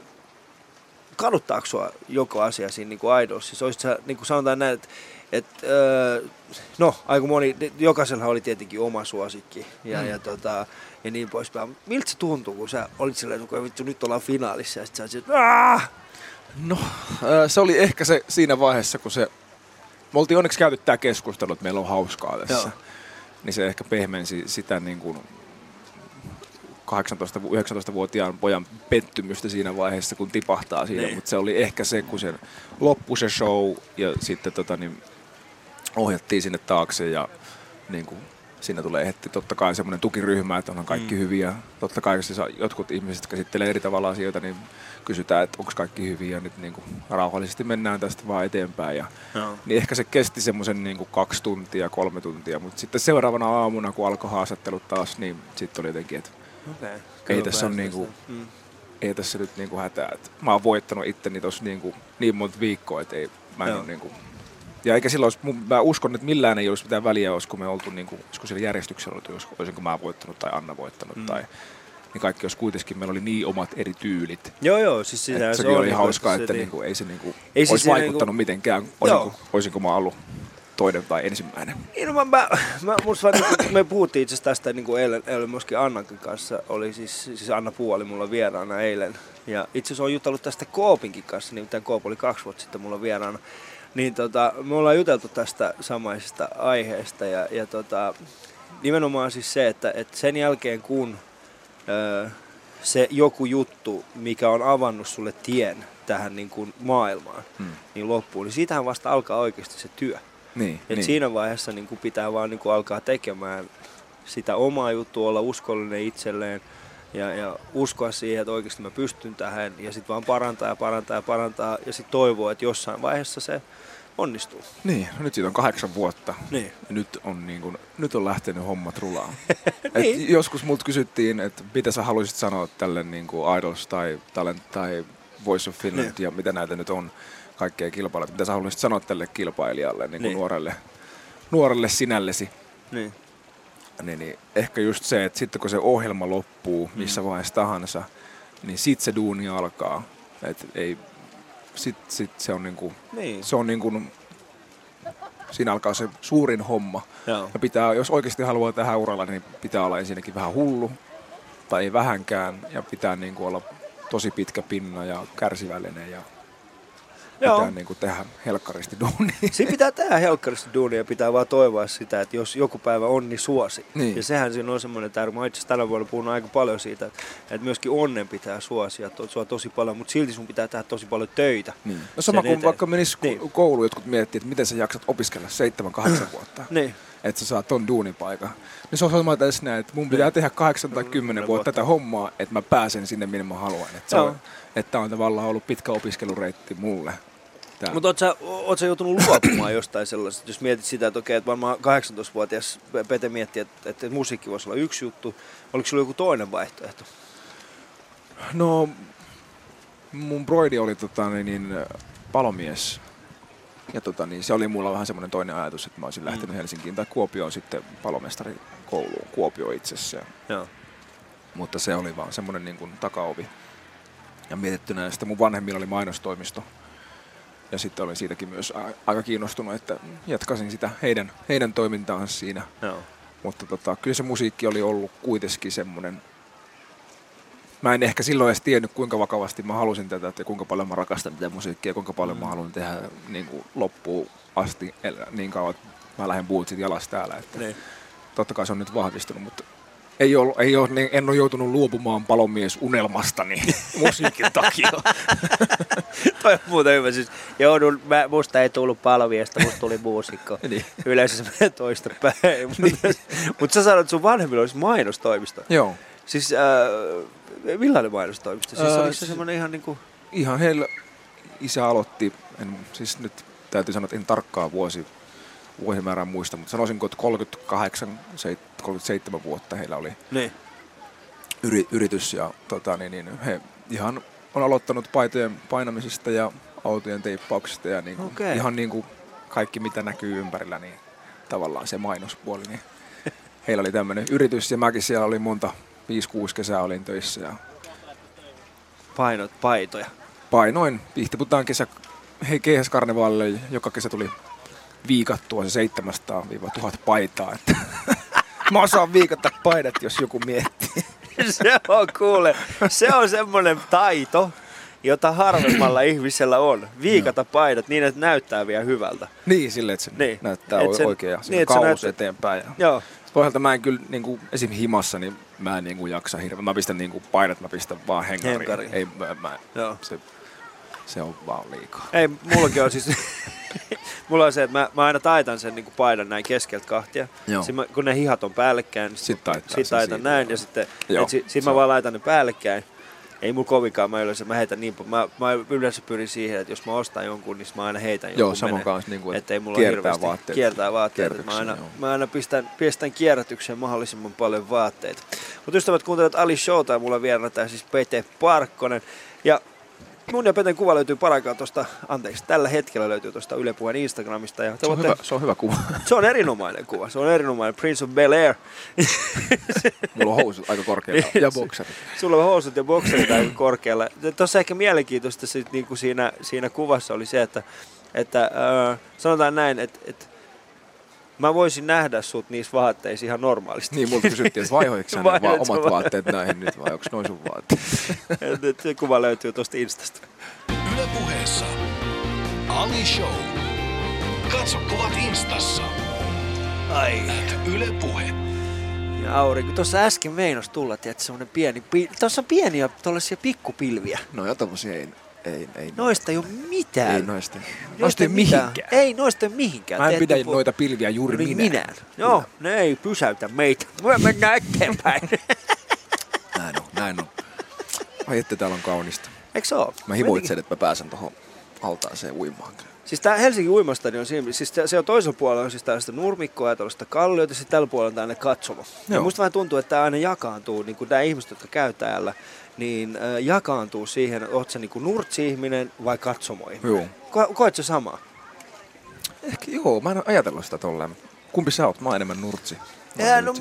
kaduttaako sua joko asia siinä niin kuin Idolsissa? Olisit sä, niin kuin sanotaan näin, että et, öö, no, aika moni, jokaisella oli tietenkin oma suosikki ja, mm. ja, tota, ja niin poispäin. Miltä se tuntuu, kun sä olit silleen, että vittu nyt ollaan finaalissa ja sit sä silleen, "Aah!" No, ää, se oli ehkä se siinä vaiheessa, kun se... Me oltiin onneksi käyty tämä keskustelu, että meillä on hauskaa tässä. Joo. Niin se ehkä pehmensi sitä niin kuin 18-19-vuotiaan pojan pettymystä siinä vaiheessa, kun tipahtaa siinä. Niin. Mutta se oli ehkä se, kun se loppui se show ja sitten tota, niin, ohjattiin sinne taakse ja niin kuin, siinä tulee heti totta kai semmoinen tukiryhmä, että onhan kaikki Mm. hyviä. Totta kai jos jotkut ihmiset käsittelee eri tavalla asioita, niin kysytään, että onko kaikki hyviä ja nyt niin kuin, rauhallisesti mennään tästä vaan eteenpäin. Ja, Joo. niin ehkä se kesti semmoisen niin kuin kaksi tuntia, kolme tuntia, mutta sitten seuraavana aamuna, kun alkoi haastattelut taas, niin sitten oli jotenkin, että Okay. Ei tässä on niinku- Mm. ei tässä nyt niin kuin hätää. Että mä oon voittanut itteni tuossa niin, kuin, niin monta viikkoa, että ei, mä en Joo. ole niin kuin, ja eikä silloin, olisi, mä uskon, että millään ei olisi mitään väliä, olisiko me oltu, niin kuin, olisiko siellä järjestyksellä oltu, jos- olisinko mä voittanut tai Anna voittanut. Mm. Tai, niin kaikki olisi kuitenkin, meillä oli niin omat eri tyylit. Joo, joo, siis sitä se oli niinku, hauskaa, että niin kuin, ei se niin kuin, Ei ei se olisi siinä vaikuttanut niinku- mitenkään. Joo. Olisinko, olisinko mä ollut toinen tai ensimmäinen. Niin, no mä, mä, mä, musta vaan, niin, me puhuttiin itse asiassa tästä niin kuin eilen, eilen myöskin Annankin kanssa. Oli siis, siis Anna Puu oli mulla vieraana eilen. Ja itse asiassa on jutellut tästä Koopinkin kanssa, nimittäin Koop oli kaksi vuotta sitten mulla vieraana. Niin tota, me ollaan juteltu tästä samaisesta aiheesta ja, ja tota, nimenomaan siis se, että, että sen jälkeen kun öö, se joku juttu, mikä on avannut sulle tien tähän niin kuin maailmaan, Hmm. niin loppuun, niin siitähän vasta alkaa oikeasti se työ. Niin, Et niin. siinä vaiheessa niin kuin pitää vaan niin kuin alkaa tekemään sitä omaa juttua, olla uskollinen itselleen ja, ja uskoa siihen, että oikeasti mä pystyn tähän ja sitten vaan parantaa ja parantaa ja parantaa ja sitten toivoa, että jossain vaiheessa se onnistuu. Niin, no nyt siitä on kahdeksan vuotta. Niin. Ja nyt on, niin kuin, nyt on lähtenyt hommat rulaan. [laughs] Niin. Et joskus multa kysyttiin, että mitä sä haluaisit sanoa tälle niin Idols tai Talent tai Voice of Finland Niin. ja mitä näitä nyt on kaikkea kilpailuja. Mitä sä haluaisit sanoa tälle kilpailijalle, niin Niin. nuorelle, nuorelle sinällesi. Niin. Niin, niin ehkä just se, että sitten kun se ohjelma loppuu, missä Mm. vaiheessa tahansa, niin sit se duuni alkaa. Et ei, sit, sit se on niinku, Niin. se on niinku, siinä alkaa se suurin homma. Joo. Ja pitää, jos oikeasti haluaa tähän uralla, niin pitää olla ensinnäkin vähän hullu, tai ei vähänkään, ja pitää niinku olla tosi pitkä pinna ja kärsivällinen ja Joo. pitää niinku tehdä helkkaristi duunia. Siinä pitää tehdä helkkarista duunia ja pitää vaan toivoa sitä, että jos joku päivä onni suosi. Niin. Ja sehän siinä on semmoinen tärkeä. Mä itse asiassa tänä vuonna puhunut aika paljon siitä, että, että myöskin onnen pitää suosia to, sua tosi paljon, mutta silti sun pitää tehdä tosi paljon töitä. Niin. No sama kuin eteen. vaikka menis Niin. niin. kouluun, jotkut miettii, että miten sä jaksat opiskella 7-8 [clears throat] vuotta. Niin. Että sä saat ton duunipaikan. Niin se on sama tässä näin, että mun pitää tehdä 8 tai 10 vuotta tätä hommaa, että mä pääsen sinne, minne mä haluan. Että, on, että on tavallaan ollut pitkä opiskelureitti mulle. Mutta oot sä, oot sä joutunut luopumaan [clears throat] jostain sellaisesta, jos mietit sitä, että okei, että varmaan 18-vuotias Pete mietti, että, että musiikki voisi olla yksi juttu. Oliko sulla joku toinen vaihtoehto? No, mun broidi oli tota, niin, niin, palomies. Ja tota, niin, se oli mulla vähän semmoinen toinen ajatus, että mä olisin lähtenyt Mm. Helsinkiin tai Kuopioon sitten palomestari kouluun. Kuopio itsessään. Joo. Mutta se oli vaan semmoinen niin kuin takaovi. Ja mietittynä, ja sitten mun vanhemmilla oli mainostoimisto. Ja sitten olin siitäkin myös aika kiinnostunut, että jatkaisin sitä heidän, heidän toimintaansa siinä. Joo. Mutta tota, kyllä se musiikki oli ollut kuitenkin semmoinen... Mä en ehkä silloin edes tiennyt, kuinka vakavasti mä halusin tätä, että kuinka paljon mä rakastan tätä musiikkia ja kuinka paljon mä haluan tehdä niin kuin loppuun asti, niin kauan, että mä lähden bootsit jalas täällä. Että Niin. totta kai se on nyt vahvistunut, mutta ei ole, ei ole, niin en ole joutunut luopumaan palomies unelmastani [laughs] musiikin takia. [laughs] Toi on muuten hyvä. Siis joudun, mä, musta ei tullut palviestä, musta tuli muusikko. [laughs] Niin. Yleensä se menee toista päin. Mutta mut sä sanoit, että sun vanhemmilla olisi mainostoimisto. Joo, Siis äh, millainen mainostoimisto? Siis oliko se se- semmoinen ihan niinku... ihan heillä isä aloitti, en, siis nyt täytyy sanoa, että en tarkkaa vuosi, vuosimäärää muista, mutta sanoisinko, että 38, seit- 37 vuotta heillä oli Niin. yri, yritys ja tota, niin, niin, he ihan on aloittanut paitojen painamisesta ja autojen teippauksesta ja niin kuin, Okei. ihan niin kuin kaikki mitä näkyy ympärillä, niin tavallaan se mainospuoli, niin [laughs] heillä oli tämmöinen yritys ja mäkin siellä oli monta, 5-6 kesää olin töissä ja Painot, paitoja. painoin Pihtiputaan kesä, hei keihäskarnevaalille joka kesä tuli viikattua se 700-1000 paitaa, että [laughs] mä osaan viikata paidat, jos joku miettii. [laughs] se on kuule, se on semmoinen taito, jota harvemmalla [clears throat] ihmisellä on. Viikata paidat niin, että näyttää vielä hyvältä. Niin, silleen, että se Niin. näyttää Et sen- oikein ja niin, kaulus näyttää- eteenpäin. Ja Joo. Pohjalta mä en kyllä niin kuin, esim. himassa, niin mä en niin kuin, jaksa hirveän. Mä pistän niin kuin, paidat, mä pistän vaan hengariin. Henkariin. Ei, mä, mä, Joo. se, se on vaan liikaa. Ei, mullakin on siis... [laughs] Mulla on se, että mä, mä aina taitan sen niin kuin paidan näin keskeltä kahtia. Joo. Sitten mä, kun ne hihat on päällekkäin, niin Sit taittaa sit taitan näin ja sitten Joo, sit, sit mä vaan laitan ne päällekkäin. Ei mulla kovinkaan, mä yleensä mä heitän niin. Mä, mä yleensä pyrin siihen, että jos mä ostan jonkun, niin mä aina heitän jonkun Joo, menee. kanssa, niin kuin, Että ei mulla kiertää hirveästi vaatteet. kiertää vaatteet. Mä aina, joo. mä aina pistän, pistän kierrätykseen mahdollisimman paljon vaatteita. Mutta ystävät kuuntelet Ali Showta ja mulla vieraana siis Pete Parkkonen. Ja mun ja Peten kuva löytyy paraikaa tuosta, anteeksi, tällä hetkellä löytyy tuosta Yle Puheen Instagramista. Ja Se on, hyvä, se on hyvä kuva. [laughs] se on erinomainen kuva, se on erinomainen. Prince of Bel Air. [laughs] Mulla on housut aika korkealla [laughs] ja bokserit. Sulla on housut ja bokserit aika korkealla. Tuossa ehkä mielenkiintoista sit, niin kuin siinä, siinä kuvassa oli se, että, että äh, sanotaan näin, että, että mä voisin nähdä sut niissä vaatteissa ihan normaalisti. Niin, multa kysyttiin, että vaihoitko sä va- omat vai- vaatteet näihin nyt vai onko noin sun vaatteet? [laughs] Et- et Se kuva löytyy tuosta Instasta. Yle puheessa Ali Show. Katso kuvat instassa. Ai. Yle Puhe. ja aurinko. Tuossa äsken meinos tulla, tiedätkö, semmonen pieni, pi- tuossa on pieniä tuollaisia pikkupilviä. No ja tommosia ei, ei, ei, Noista ei ole mitään. ei noista. Noista Noista ei mihinkään. Ei noista mihinkään. Mä en pidä pu- noita pilviä juuri Niin minä. minä. Joo, ne ei pysäytä meitä. Me mennään eteenpäin. [laughs] Näin on, näin on. Ai että täällä on kaunista. Eikö se oo? Mä himoitsen, että mä pääsen tuohon altaaseen uimaan. Siis tää Helsingin uimastadion on siinä, siis se on toisella puolella on siis tällaista nurmikkoa ja tällaista kalliota, ja sitten tällä puolella on tällainen katsomo. Ja musta vähän tuntuu, että tää aina jakaantuu, niin kuin nämä ihmiset, jotka käy täällä, niin äh, jakaantuu siihen, oot sä niin kuin nurtsi-ihminen vai katsomo-ihminen. Joo. Ko- koet sä samaa? Ehkä joo, mä en ole ajatellut sitä tolleen. Kumpi sä oot? Mä oon enemmän nurtsi. Mä no,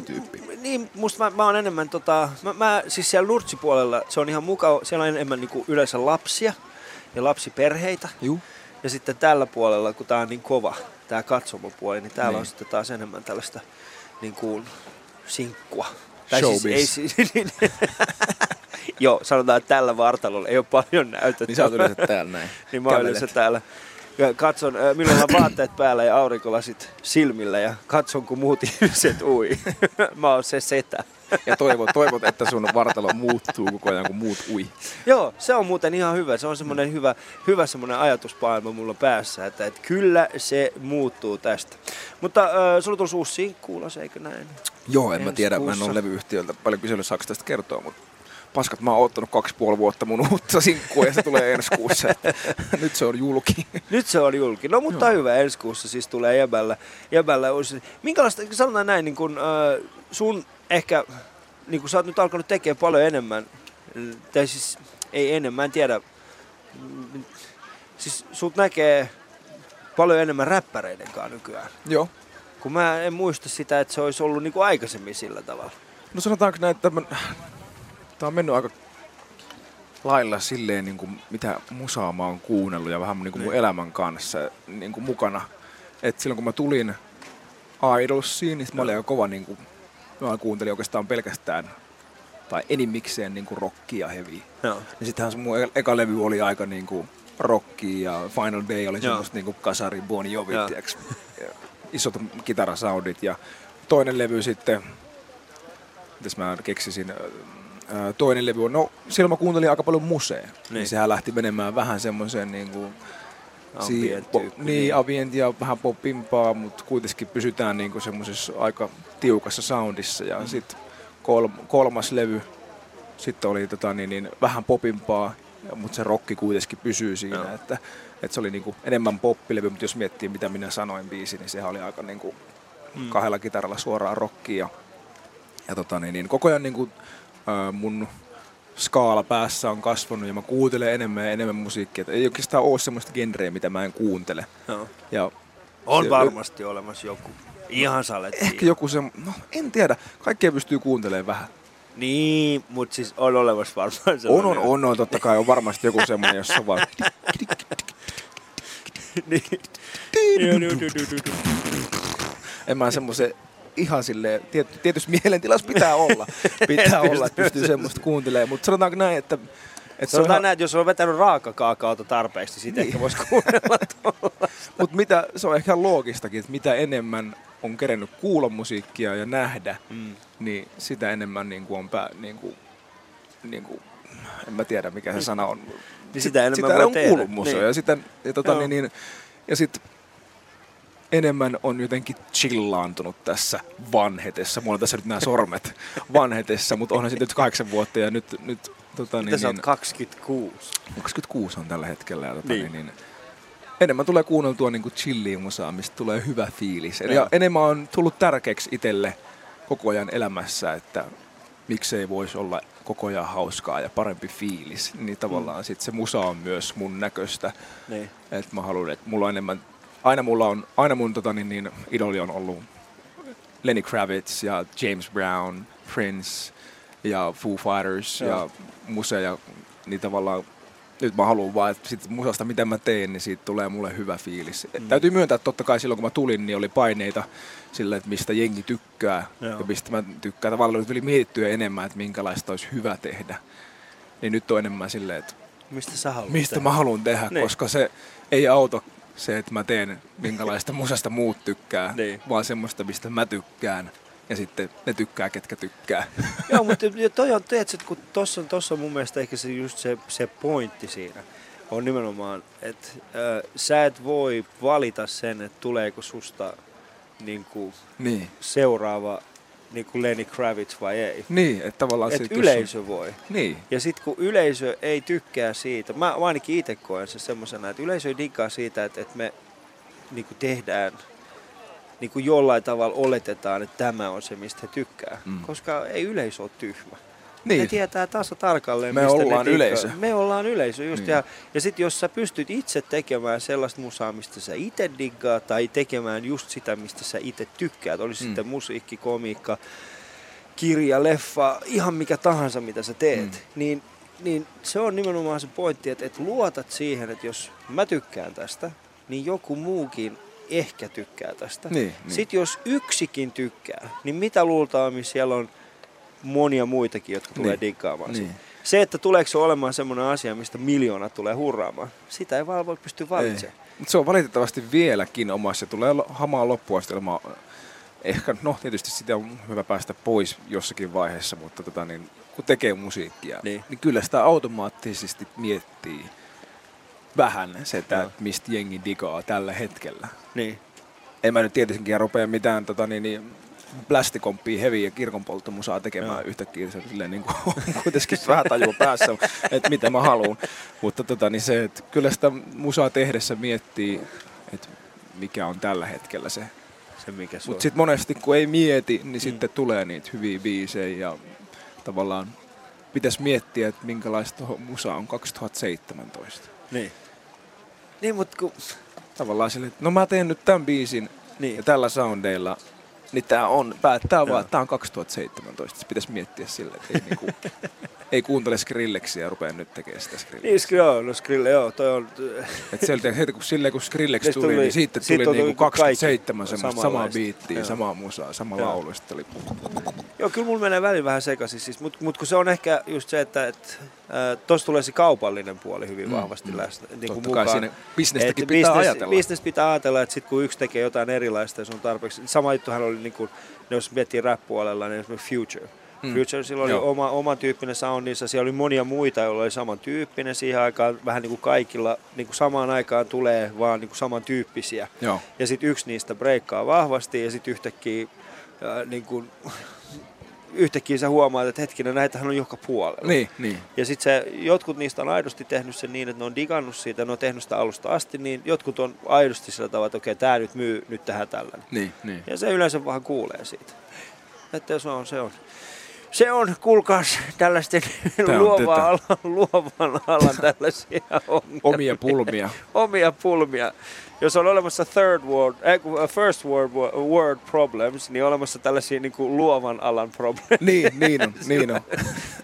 niin, musta mä, mä oon enemmän tota, mä, mä, siis siellä nurtsipuolella se on ihan mukava, siellä on enemmän niinku yleensä lapsia ja lapsiperheitä. Juu. Ja sitten tällä puolella, kun tää on niin kova, tää katsomopuoli, niin täällä Niin. on sitten taas enemmän tällaista niin kuin sinkkua. Showbiz. ei siis, [laughs] niin, Joo, sanotaan, että tällä vartalolla ei ole paljon näytettä. Niin sä oot yleensä täällä näin. niin mä oon yleensä täällä. Ja katson, minulla on vaatteet päällä ja aurinkolasit silmillä ja katson, kun muut ihmiset ui. [laughs] mä oon se setä. Ja toivot, toivot, että sun vartalo muuttuu koko ajan, kun muut ui. Joo, se on muuten ihan hyvä. Se on semmoinen hyvä, hyvä semmoinen ajatuspailma mulla päässä, että, että kyllä se muuttuu tästä. Mutta äh, sulla tulisi uusi sinkku ulos, eikö näin? Joo, en mä Ensi tiedä, mä en kuussa. ole levyyhtiöltä paljon kysellyt, saako tästä kertoa, mutta paskat, mä oon ottanut kaksi puoli vuotta mun uutta sinkkua ja se tulee ensi kuussa. että [laughs] Nyt se on julki. Nyt se on julki. No mutta hyvä, ensi kuussa siis tulee jäbällä, jäbällä. Minkälaista, sanotaan näin, niin kun, äh, sun ehkä, niin kun sä oot nyt alkanut tekemään paljon enemmän, tai siis ei enemmän, mä en tiedä, siis sut näkee paljon enemmän räppäreiden kanssa nykyään. Joo. Kun mä en muista sitä, että se olisi ollut niin kuin aikaisemmin sillä tavalla. No sanotaanko näin, että mä- tää on mennyt aika lailla silleen, niin kuin, mitä musaa mä oon kuunnellut ja vähän niin kuin mun Niin. elämän kanssa niin kuin mukana. Et silloin kun mä tulin Idolsiin, niin mä olin aika kova, niin kuin, mä kuuntelin oikeastaan pelkästään tai enimmikseen niin kuin rockia ja heavy. Joo. Ja sittenhän se mun e- eka levy oli aika niin kuin rockia ja Final Day oli semmoista niin kuin kasari, Bon Jovi, isot kitarasoundit. Ja toinen levy sitten, mitäs mä keksisin, toinen levy on, no silloin mä kuuntelin aika paljon musea. Niin. Niin. sehän lähti menemään vähän semmoiseen niin kuin, Ambient po- niin, niin. vähän popimpaa, mutta kuitenkin pysytään niin semmoisessa aika tiukassa soundissa. Ja mm. sitten kol- kolmas levy, sitten oli tota, niin, niin, vähän popimpaa, mutta se rokki kuitenkin pysyy siinä. Joo. Että, että se oli niin kuin enemmän poppilevy, mutta jos miettii mitä minä sanoin biisi, niin sehän oli aika niin kuin Mm. kahdella kitaralla suoraan rockia. Ja, ja tota, niin, niin, koko ajan niin kuin, mun skaala päässä on kasvanut ja mä kuuntelen enemmän ja enemmän musiikkia. Et ei oikeastaan ole semmoista genreä, mitä mä en kuuntele. Joo. Ja On Se- varmasti olemassa joku. Ihan saletti. ehkä joku se, no en tiedä, kaikkea pystyy kuuntelemaan vähän. Niin, mutta siis on olemassa varmaan On, sellainen. on, on, on, totta kai on varmasti joku semmoinen, jossa on vaan en mä semmoisen ihan silleen, tiety, tietysti mielentilassa pitää [laughs] olla, pitää olla, että pystyy semmoista kuuntelemaan, mutta sanotaanko näin, että, että se on ihan, näin, että jos on vetänyt raakakaakaota tarpeeksi, niin siitä Niin. ehkä voisi kuunnella [laughs] tuolla. mutta mitä, se on ehkä loogistakin, että mitä enemmän on kerennyt kuulla musiikkia ja nähdä, Mm. niin sitä enemmän niin kuin on pää, niin kuin, niin kuin, en mä tiedä mikä se sana on. Niin sitä enemmän sitä voi on tehdä. kuullut musoja. Niin. Ja, sitä, ja, tota, Joo. niin, niin, ja sit enemmän on jotenkin chillaantunut tässä vanhetessa. Mulla on tässä nyt nämä sormet [laughs] vanhetessa, mutta onhan siitä nyt kahdeksan vuotta ja nyt, nyt tota, Mitä niin, sä niin, oot 26? 26 on tällä hetkellä. Ja, tota, Niin. niin. Niin, niin, enemmän tulee kuunneltua niin kuin musaa, mistä tulee hyvä fiilis. Eli Joo. enemmän on tullut tärkeäksi itselle koko ajan elämässä, että miksei voisi olla koko ajan hauskaa ja parempi fiilis. Niin tavallaan mm. sit se musa on myös mun näköistä. Niin. Että mä haluan, että mulla on enemmän, aina mulla on, aina mun tota, niin, niin, idoli on ollut Lenny Kravitz ja James Brown, Prince ja Foo Fighters Joo. ja muse ja niin tavallaan nyt mä haluan vaan, että sit musasta mitä mä teen, niin siitä tulee mulle hyvä fiilis. Mm. Täytyy myöntää, että totta kai silloin kun mä tulin, niin oli paineita sillä, että mistä jengi tykkää Joo. ja mistä mä tykkään. Tavallaan tuli mietittyä enemmän, että minkälaista olisi hyvä tehdä. Niin nyt on enemmän silleen, että Mistä sä haluat mistä tehdä? mä haluan tehdä, niin. koska se ei auta se, että mä teen minkälaista [laughs] musasta muut tykkää, Niin. vaan semmoista, mistä mä tykkään. Ja sitten ne tykkää, ketkä tykkää. [laughs] Joo, mutta toi on, tiedätkö, että kun tossa, on- tossa on mun mielestä ehkä se just se, se pointti siinä on nimenomaan, että äh, sä et voi valita sen, että tuleeko susta niin kuin, niin. seuraava niin kuin Lenny Kravitz vai ei. Niin, että tavallaan jos yleisö voi. On, niin, Ja sitten kun yleisö ei tykkää siitä, mä, mä ainakin itse koen se semmoisena, että yleisö ei diggaa siitä, että, että me niin kuin tehdään, niin kuin jollain tavalla oletetaan, että tämä on se, mistä he tykkää. Mm. Koska ei yleisö ole tyhmä. Niin. Ne tietää taas tarkalleen, Me mistä ne ollaan diggaa. yleisö. Me ollaan yleisö, just. Niin. Ja, ja sitten jos sä pystyt itse tekemään sellaista musaa, mistä sä itse diggaa, tai tekemään just sitä, mistä sä itse tykkäät, oli Mm. sitten musiikki, komiikka, kirja, leffa, ihan mikä tahansa, mitä sä teet, Mm. niin, niin se on nimenomaan se pointti, että, että luotat siihen, että jos mä tykkään tästä, niin joku muukin ehkä tykkää tästä. Niin, niin. Sitten jos yksikin tykkää, niin mitä luultavammin siellä on monia muitakin, jotka tulee Niin. diggaamaan Niin. Se, että tuleeko se olemaan semmoinen asia, mistä miljoonat tulee hurraamaan, sitä ei vaan voi pysty valitsemaan. Mutta se on valitettavasti vieläkin omassa. Se tulee hamaan loppuastelma. Ehkä, no tietysti sitä on hyvä päästä pois jossakin vaiheessa, mutta tota, niin, kun tekee musiikkia, Niin. niin. kyllä sitä automaattisesti miettii vähän sitä, että mistä jengi digaa tällä hetkellä. Niin. En mä nyt tietenkään rupea mitään tota, niin, niin, plästikomppia, heviä ja kirkonpolttomusaa tekemään Joo. yhtäkkiä. Se silleen, niin kuin, [laughs] kuitenkin vähän tajua päässä, että mitä mä haluan. Mutta tota, niin se, että kyllä sitä musaa tehdessä miettii, että mikä on tällä hetkellä se. Se mikä se Mutta sitten monesti kun ei mieti, niin mm. sitten tulee niitä hyviä biisejä ja tavallaan pitäisi miettiä, että minkälaista musa on 2017. Niin. Niin, mutta kun... Tavallaan sille, että no mä teen nyt tämän biisin Niin. ja tällä soundeilla, niin tää on, päättää vaan, että tää on 2017. Se pitäisi miettiä sille, että ei, niinku, [laughs] ei kuuntele Skrillexia ja rupea nyt tekemään sitä Skrillexia. Niin, sk- joo, no Skrille, joo, toi on... Et sieltä, heti kun, silleen, kun Skrillex Niistä tuli, tuli- niin siitä siitä tuli on niinku tullut 27 kaikki semmoista samaa biittiä, Joo. samaa musaa, sama Joo. laulu. Sitten oli Joo, kyllä mulla menee välillä vähän sekaisin, siis, mutta mut kun se on ehkä just se, että et, äh, tuossa tulee se kaupallinen puoli hyvin Mm, vahvasti mm. läsnä. Niin kuin Totta mukaan. kai siinä bisnestäkin pitää business, ajatella. Business pitää ajatella, että sit kun yksi tekee jotain erilaista ja se on tarpeeksi. Sama juttuhan oli, niin kuin, jos miettii rap-puolella, niin esimerkiksi Future. Mm. Future sillä oli oma, oma tyyppinen soundinsa, siellä oli monia muita, joilla oli samantyyppinen siihen aikaan, vähän niin kuin kaikilla, niin kuin samaan aikaan tulee vaan niin kuin samantyyppisiä. Joo. Ja sitten yksi niistä breikkaa vahvasti ja sitten yhtäkkiä, ää, niin kuin, yhtäkkiä sä huomaat, että hetkinen, näitähän on joka puolella. Niin, niin. Ja sitten jotkut niistä on aidosti tehnyt sen niin, että ne on digannut siitä, ne on tehnyt sitä alusta asti, niin jotkut on aidosti sillä tavalla, että okei, tämä nyt myy nyt tähän tällainen. Niin, niin. Ja se yleensä vähän kuulee siitä. Että se on, se on. Se on, kuulkaas, tällaisten on luovan alan, luovan alan tällaisia [laughs] ongelmia Omia pulmia. omia pulmia. Jos on olemassa third world, äh, first world, wo- world problems, niin on olemassa tällaisia niin kuin luovan alan problems. Niin, niin on, [laughs] niin on.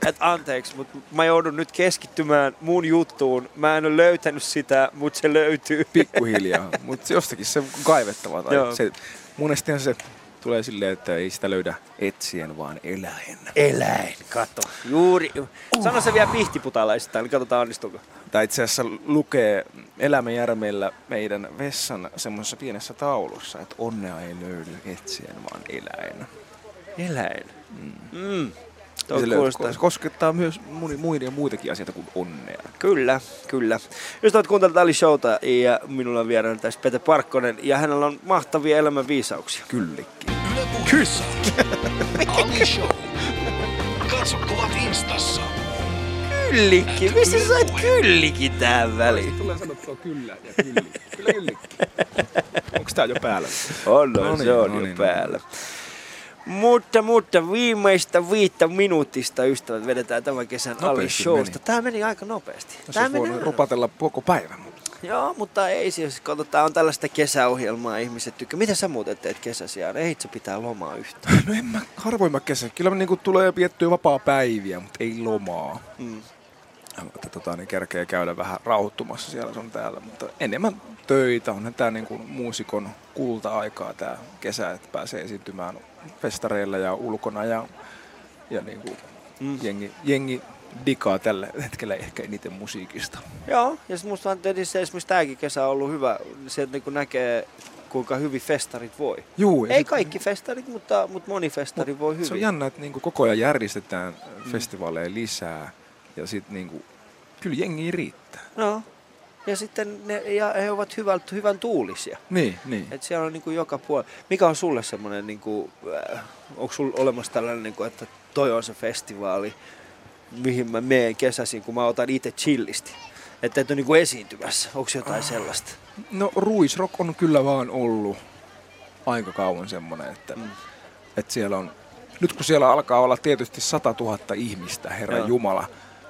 Et anteeksi, mutta mä joudun nyt keskittymään mun juttuun. Mä en ole löytänyt sitä, mutta se löytyy. [laughs] Pikkuhiljaa. Mutta jostakin se on kaivettava. Tai Joo. se, monestihan se tulee silleen, että ei sitä löydä etsien, vaan eläin. Eläin, kato. Juuri. Sano se vielä pihtiputalaisista, niin katsotaan onnistuuko. Tai itse asiassa lukee elämäjärmellä meidän vessan semmoisessa pienessä taulussa, että onnea ei löydy etsien, vaan eläin. Eläin. Mm. Tuo löy- kuulostaa. se koskettaa myös muni- muiden ja muitakin asioita kuin onnea. Kyllä, kyllä. Ystävät kuuntelut Ali Showta ja minulla on vieraana tässä Pete Parkkonen ja hänellä on mahtavia elämän viisauksia. Kyllikki. Yle Puheessa. Ali Show. Katso kuvat instassa. Kyllikki? Missä sä sait kyllikin tähän väliin? Tulee sanottua kyllä ja kyllikki. Kyllä kyllikki. Onko tää jo päällä? On, No on, niin, se on no jo niin, no päällä. Mutta, mutta viimeistä viittä minuutista ystävät vedetään tämän kesän Nopeasti Showsta. meni. Tämä meni aika nopeasti. Tässä Tää olisi meni voinut rupatella koko päivän. Joo, mutta ei siis, katsotaan, on tällaista kesäohjelmaa, ihmiset tykkää. Mitä sä muuten teet kesäsijaan? Ei se pitää lomaa yhtään. No en mä, harvoin mä kesä. Kyllä niinku tulee piettyä vapaa-päiviä, mutta ei lomaa. Mm. Että tota, niin kerkee käydä vähän rauhoittumassa siellä sun täällä, mutta enemmän töitä. Onhan tää niinku muusikon kulta-aikaa tää kesä, että pääsee esiintymään festareilla ja ulkona ja, ja niinku Mm. jengi, jengi digaa tällä hetkellä ehkä eniten musiikista. Joo, ja sit musta on tietysti esimerkiksi tämäkin kesä on ollut hyvä. Se, että niin näkee kuinka hyvin festarit voi. Juu, Ei sit- kaikki festarit, mutta, mutta moni festari voi hyvin. Se on jännä, että niinku koko ajan järjestetään festivaaleja lisää ja sitten niinku, kyllä jengi riittää. No. Ja sitten ne, ja he ovat hyvän, hyvän tuulisia. Niin, niin. Et siellä on niinku joka puolella. Mikä on sulle semmoinen, niinku, äh, onko sulla olemassa tällainen, niinku, että toi on se festivaali, mihin mä meen kesäisin, kun mä otan itse chillisti? Että et ole niinku esiintymässä. Onko jotain sellaista? No Ruisrock on kyllä vaan ollut aika kauan semmoinen, että, mm. että siellä on, nyt kun siellä alkaa olla tietysti 100 000 ihmistä, Herra Joo. Jumala,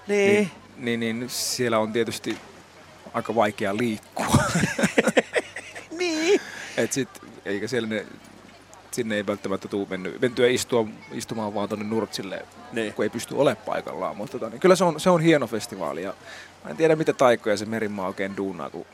Niin. niin, niin, niin siellä on tietysti aika vaikea liikkua. [laughs] niin. Et sit, eikä siellä ne, sinne ei välttämättä tule menny, mentyä istua, istumaan vaan tuonne nurtsille, Niin. kun ei pysty olemaan paikallaan. Mutta tota, niin kyllä se on, se on hieno festivaali ja mä en tiedä mitä taikoja se Merimaa oikein duunaa, kun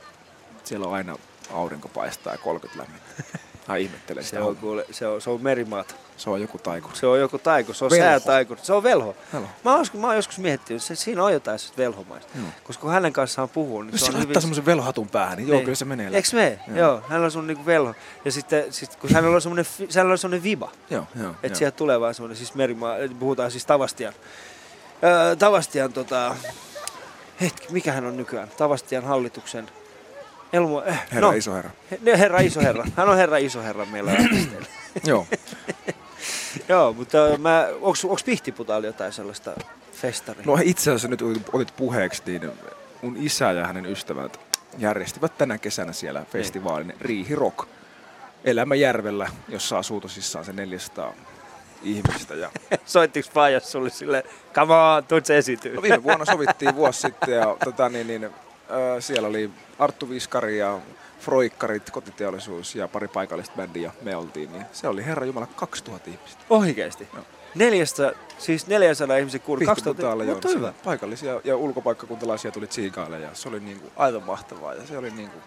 siellä on aina aurinko paistaa ja 30 lämmintä. [laughs] Mä ihmettelen Se sitä. on, hommaa. kuule, se on, se on merimaata. Se on joku taiku. Se on joku taiku, se on Velho. säätaiku. Se on velho. Velho. Mä oon, joskus- mä oon joskus miettinyt, se, siinä on jotain se velhomaista. Joo. Koska kun hänen kanssaan puhuu, niin Jos se se on hyvin... semmoisen velhatun päähän, niin joo, kyllä se menee. Eikö me? Joo. Joo. Hänellä on sun niinku velho. Ja sitten sit, kun hänellä on semmoinen, hänellä on semmoinen viba. Joo, joo. Että sieltä tulee vaan semmoinen, siis merimaa, puhutaan siis Tavastian. Öö, Tavastian tota, hetki, mikä hän on nykyään? Tavastian hallituksen Elmo, eh, Herra no, iso herra. he- herra iso herra. Hän on herra iso herra meillä [clears throat] artisteilla. joo. [laughs] Joo, mutta öö, mä, onks, onks Pihtiputaalla jotain sellaista festaria? No itse asiassa nyt otit- puheeksi, niin mun isä ja hänen ystävät järjestivät tänä kesänä siellä festivaalin Riihi Rock Elämäjärvellä, jossa asuu tosissaan se 400 ihmistä. Ja [laughs] Soittiks Faijas sulle sille, come on, tuut se esiintyy? no viime vuonna sovittiin vuosi sitten ja tota, niin, niin, siellä oli Arttu Viskari ja Froikkarit, kotiteollisuus ja pari paikallista bändiä me oltiin. Niin se oli herra Jumala 2000 ihmistä. Oikeesti? Joo. Neljästä, siis 400 ihmisen kuuli, 2000, Pihtiputaalla, joo, hyvä. Paikallisia ja ulkopaikkakuntalaisia tuli tsiikaille ja se oli niinku aivan mahtavaa ja se oli niinku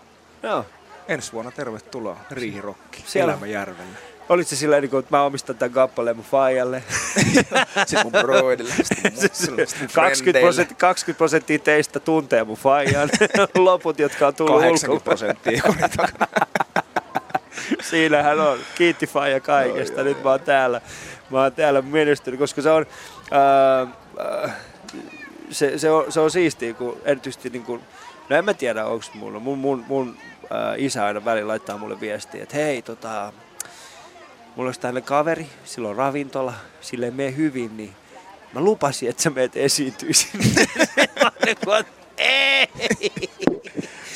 Joo. ensi vuonna tervetuloa Riihirokki Siellä- Elämäjärvellä. Olit se sillä niin että mä omistan tämän kappaleen mun faijalle. [laughs] Sitten mun broidille, sitten mun, sitten mun 20 frendeille. prosenttia, 20 prosenttia teistä tuntee mun faijan. [laughs] Loput, jotka on tullut 80 ulkoa. prosenttia. [laughs] Siinähän on. Kiitti faija kaikesta. Nyt mä oon täällä. Mä oon täällä menestynyt, koska se on... Ää, ää, se, se, on, se on siistiä, kun erityisesti niin kuin, no en mä tiedä onko mulla, mun, mun, mun ää, isä aina välillä laittaa mulle viestiä, että hei tota, mulla olisi tällainen kaveri, sillä on ravintola, sille mene hyvin, niin mä lupasin, että sä meet [laughs] että ei.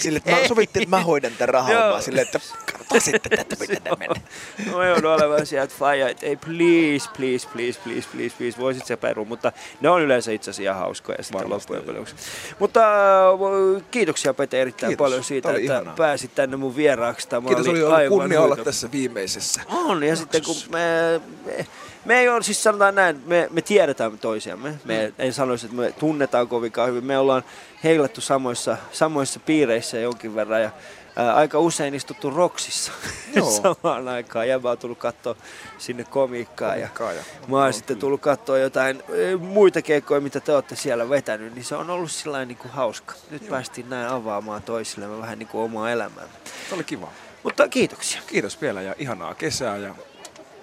Sille, että mä sovittiin, että mä hoidan tämän rahaa, silleen, että katsotaan sitten, että miten tämä menee. Mä joudun olemaan sieltä faija, että ei please, please, please, please, please, please, voisit se peru, mutta ne on yleensä itse asiassa ihan hauskoja sitten loppujen lopuksi. Mutta äh, kiitoksia Pete erittäin Kiitos. paljon siitä, oli että ihanaa. pääsit tänne mun vieraaksi. Tämä Kiitos, oli ollut aivan kunnia olla tässä viimeisessä. On, ja sitten kun me, me, me ei ole, siis sanotaan näin, me, me tiedetään toisiamme. Me Mm. en sanoisi, että me tunnetaan kovinkaan hyvin. Me ollaan heilattu samoissa, samoissa piireissä jonkin verran ja ää, aika usein istuttu Roksissa [laughs] Joo. samaan aikaan. Ja mä oon tullut katsoa sinne komiikkaa ja Komiikkaa ja- mä oon Joo, sitten tullut katsoa jotain muita keikkoja, mitä te olette siellä vetänyt, niin se on ollut sillä niin kuin hauska. Nyt päästiin näin avaamaan toisillemme vähän niin kuin omaa elämää. Se oli kiva. Mutta kiitoksia. Kiitos vielä ja ihanaa kesää ja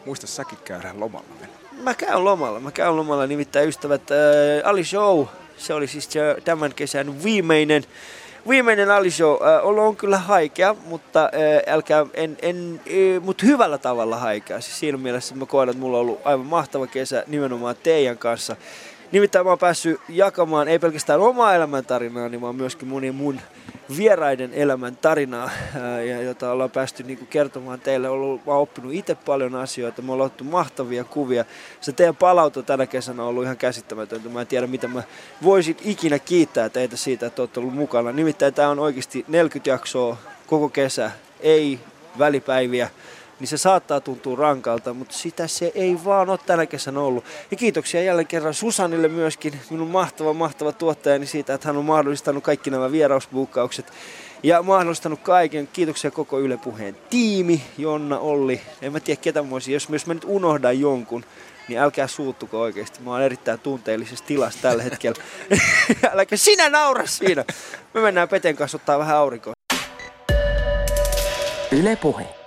muista säkin käydä lomalla vielä. Mä käyn lomalla. Mä käyn lomalla nimittäin ystävät. Äh, Ali Show, se oli siis tämän kesän viimeinen, viimeinen Ali Show. Äh, olo on kyllä haikea, mutta äh, älkää, en, en, äh, mut hyvällä tavalla haikea. Siis siinä mielessä mä koen, että mulla on ollut aivan mahtava kesä nimenomaan teidän kanssa. Nimittäin mä oon päässyt jakamaan ei pelkästään omaa elämäntarinaa, vaan myöskin monien mun vieraiden elämän tarinaa, ää, ja jota ollaan päästy niin kertomaan teille. Ollut, mä oon oppinut itse paljon asioita, me ollaan mahtavia kuvia. Se teidän palauto tänä kesänä on ollut ihan käsittämätöntä. Mä en tiedä, mitä mä voisin ikinä kiittää teitä siitä, että olette ollut mukana. Nimittäin tämä on oikeasti 40 jaksoa koko kesä, ei välipäiviä niin se saattaa tuntua rankalta, mutta sitä se ei vaan ole tänä kesänä ollut. Ja kiitoksia jälleen kerran Susanille myöskin, minun mahtava, mahtava tuottajani siitä, että hän on mahdollistanut kaikki nämä vierausbuukkaukset ja mahdollistanut kaiken. Kiitoksia koko Yle Puheen tiimi, Jonna, Olli, en mä tiedä ketä mä olisin. Jos, jos mä nyt unohdan jonkun, niin älkää suuttuko oikeasti. Mä oon erittäin tunteellisessa tilassa tällä hetkellä. [laughs] Äläkä sinä naura siinä. Me mennään Peten kanssa ottaa vähän aurinkoa. Yle Puhe.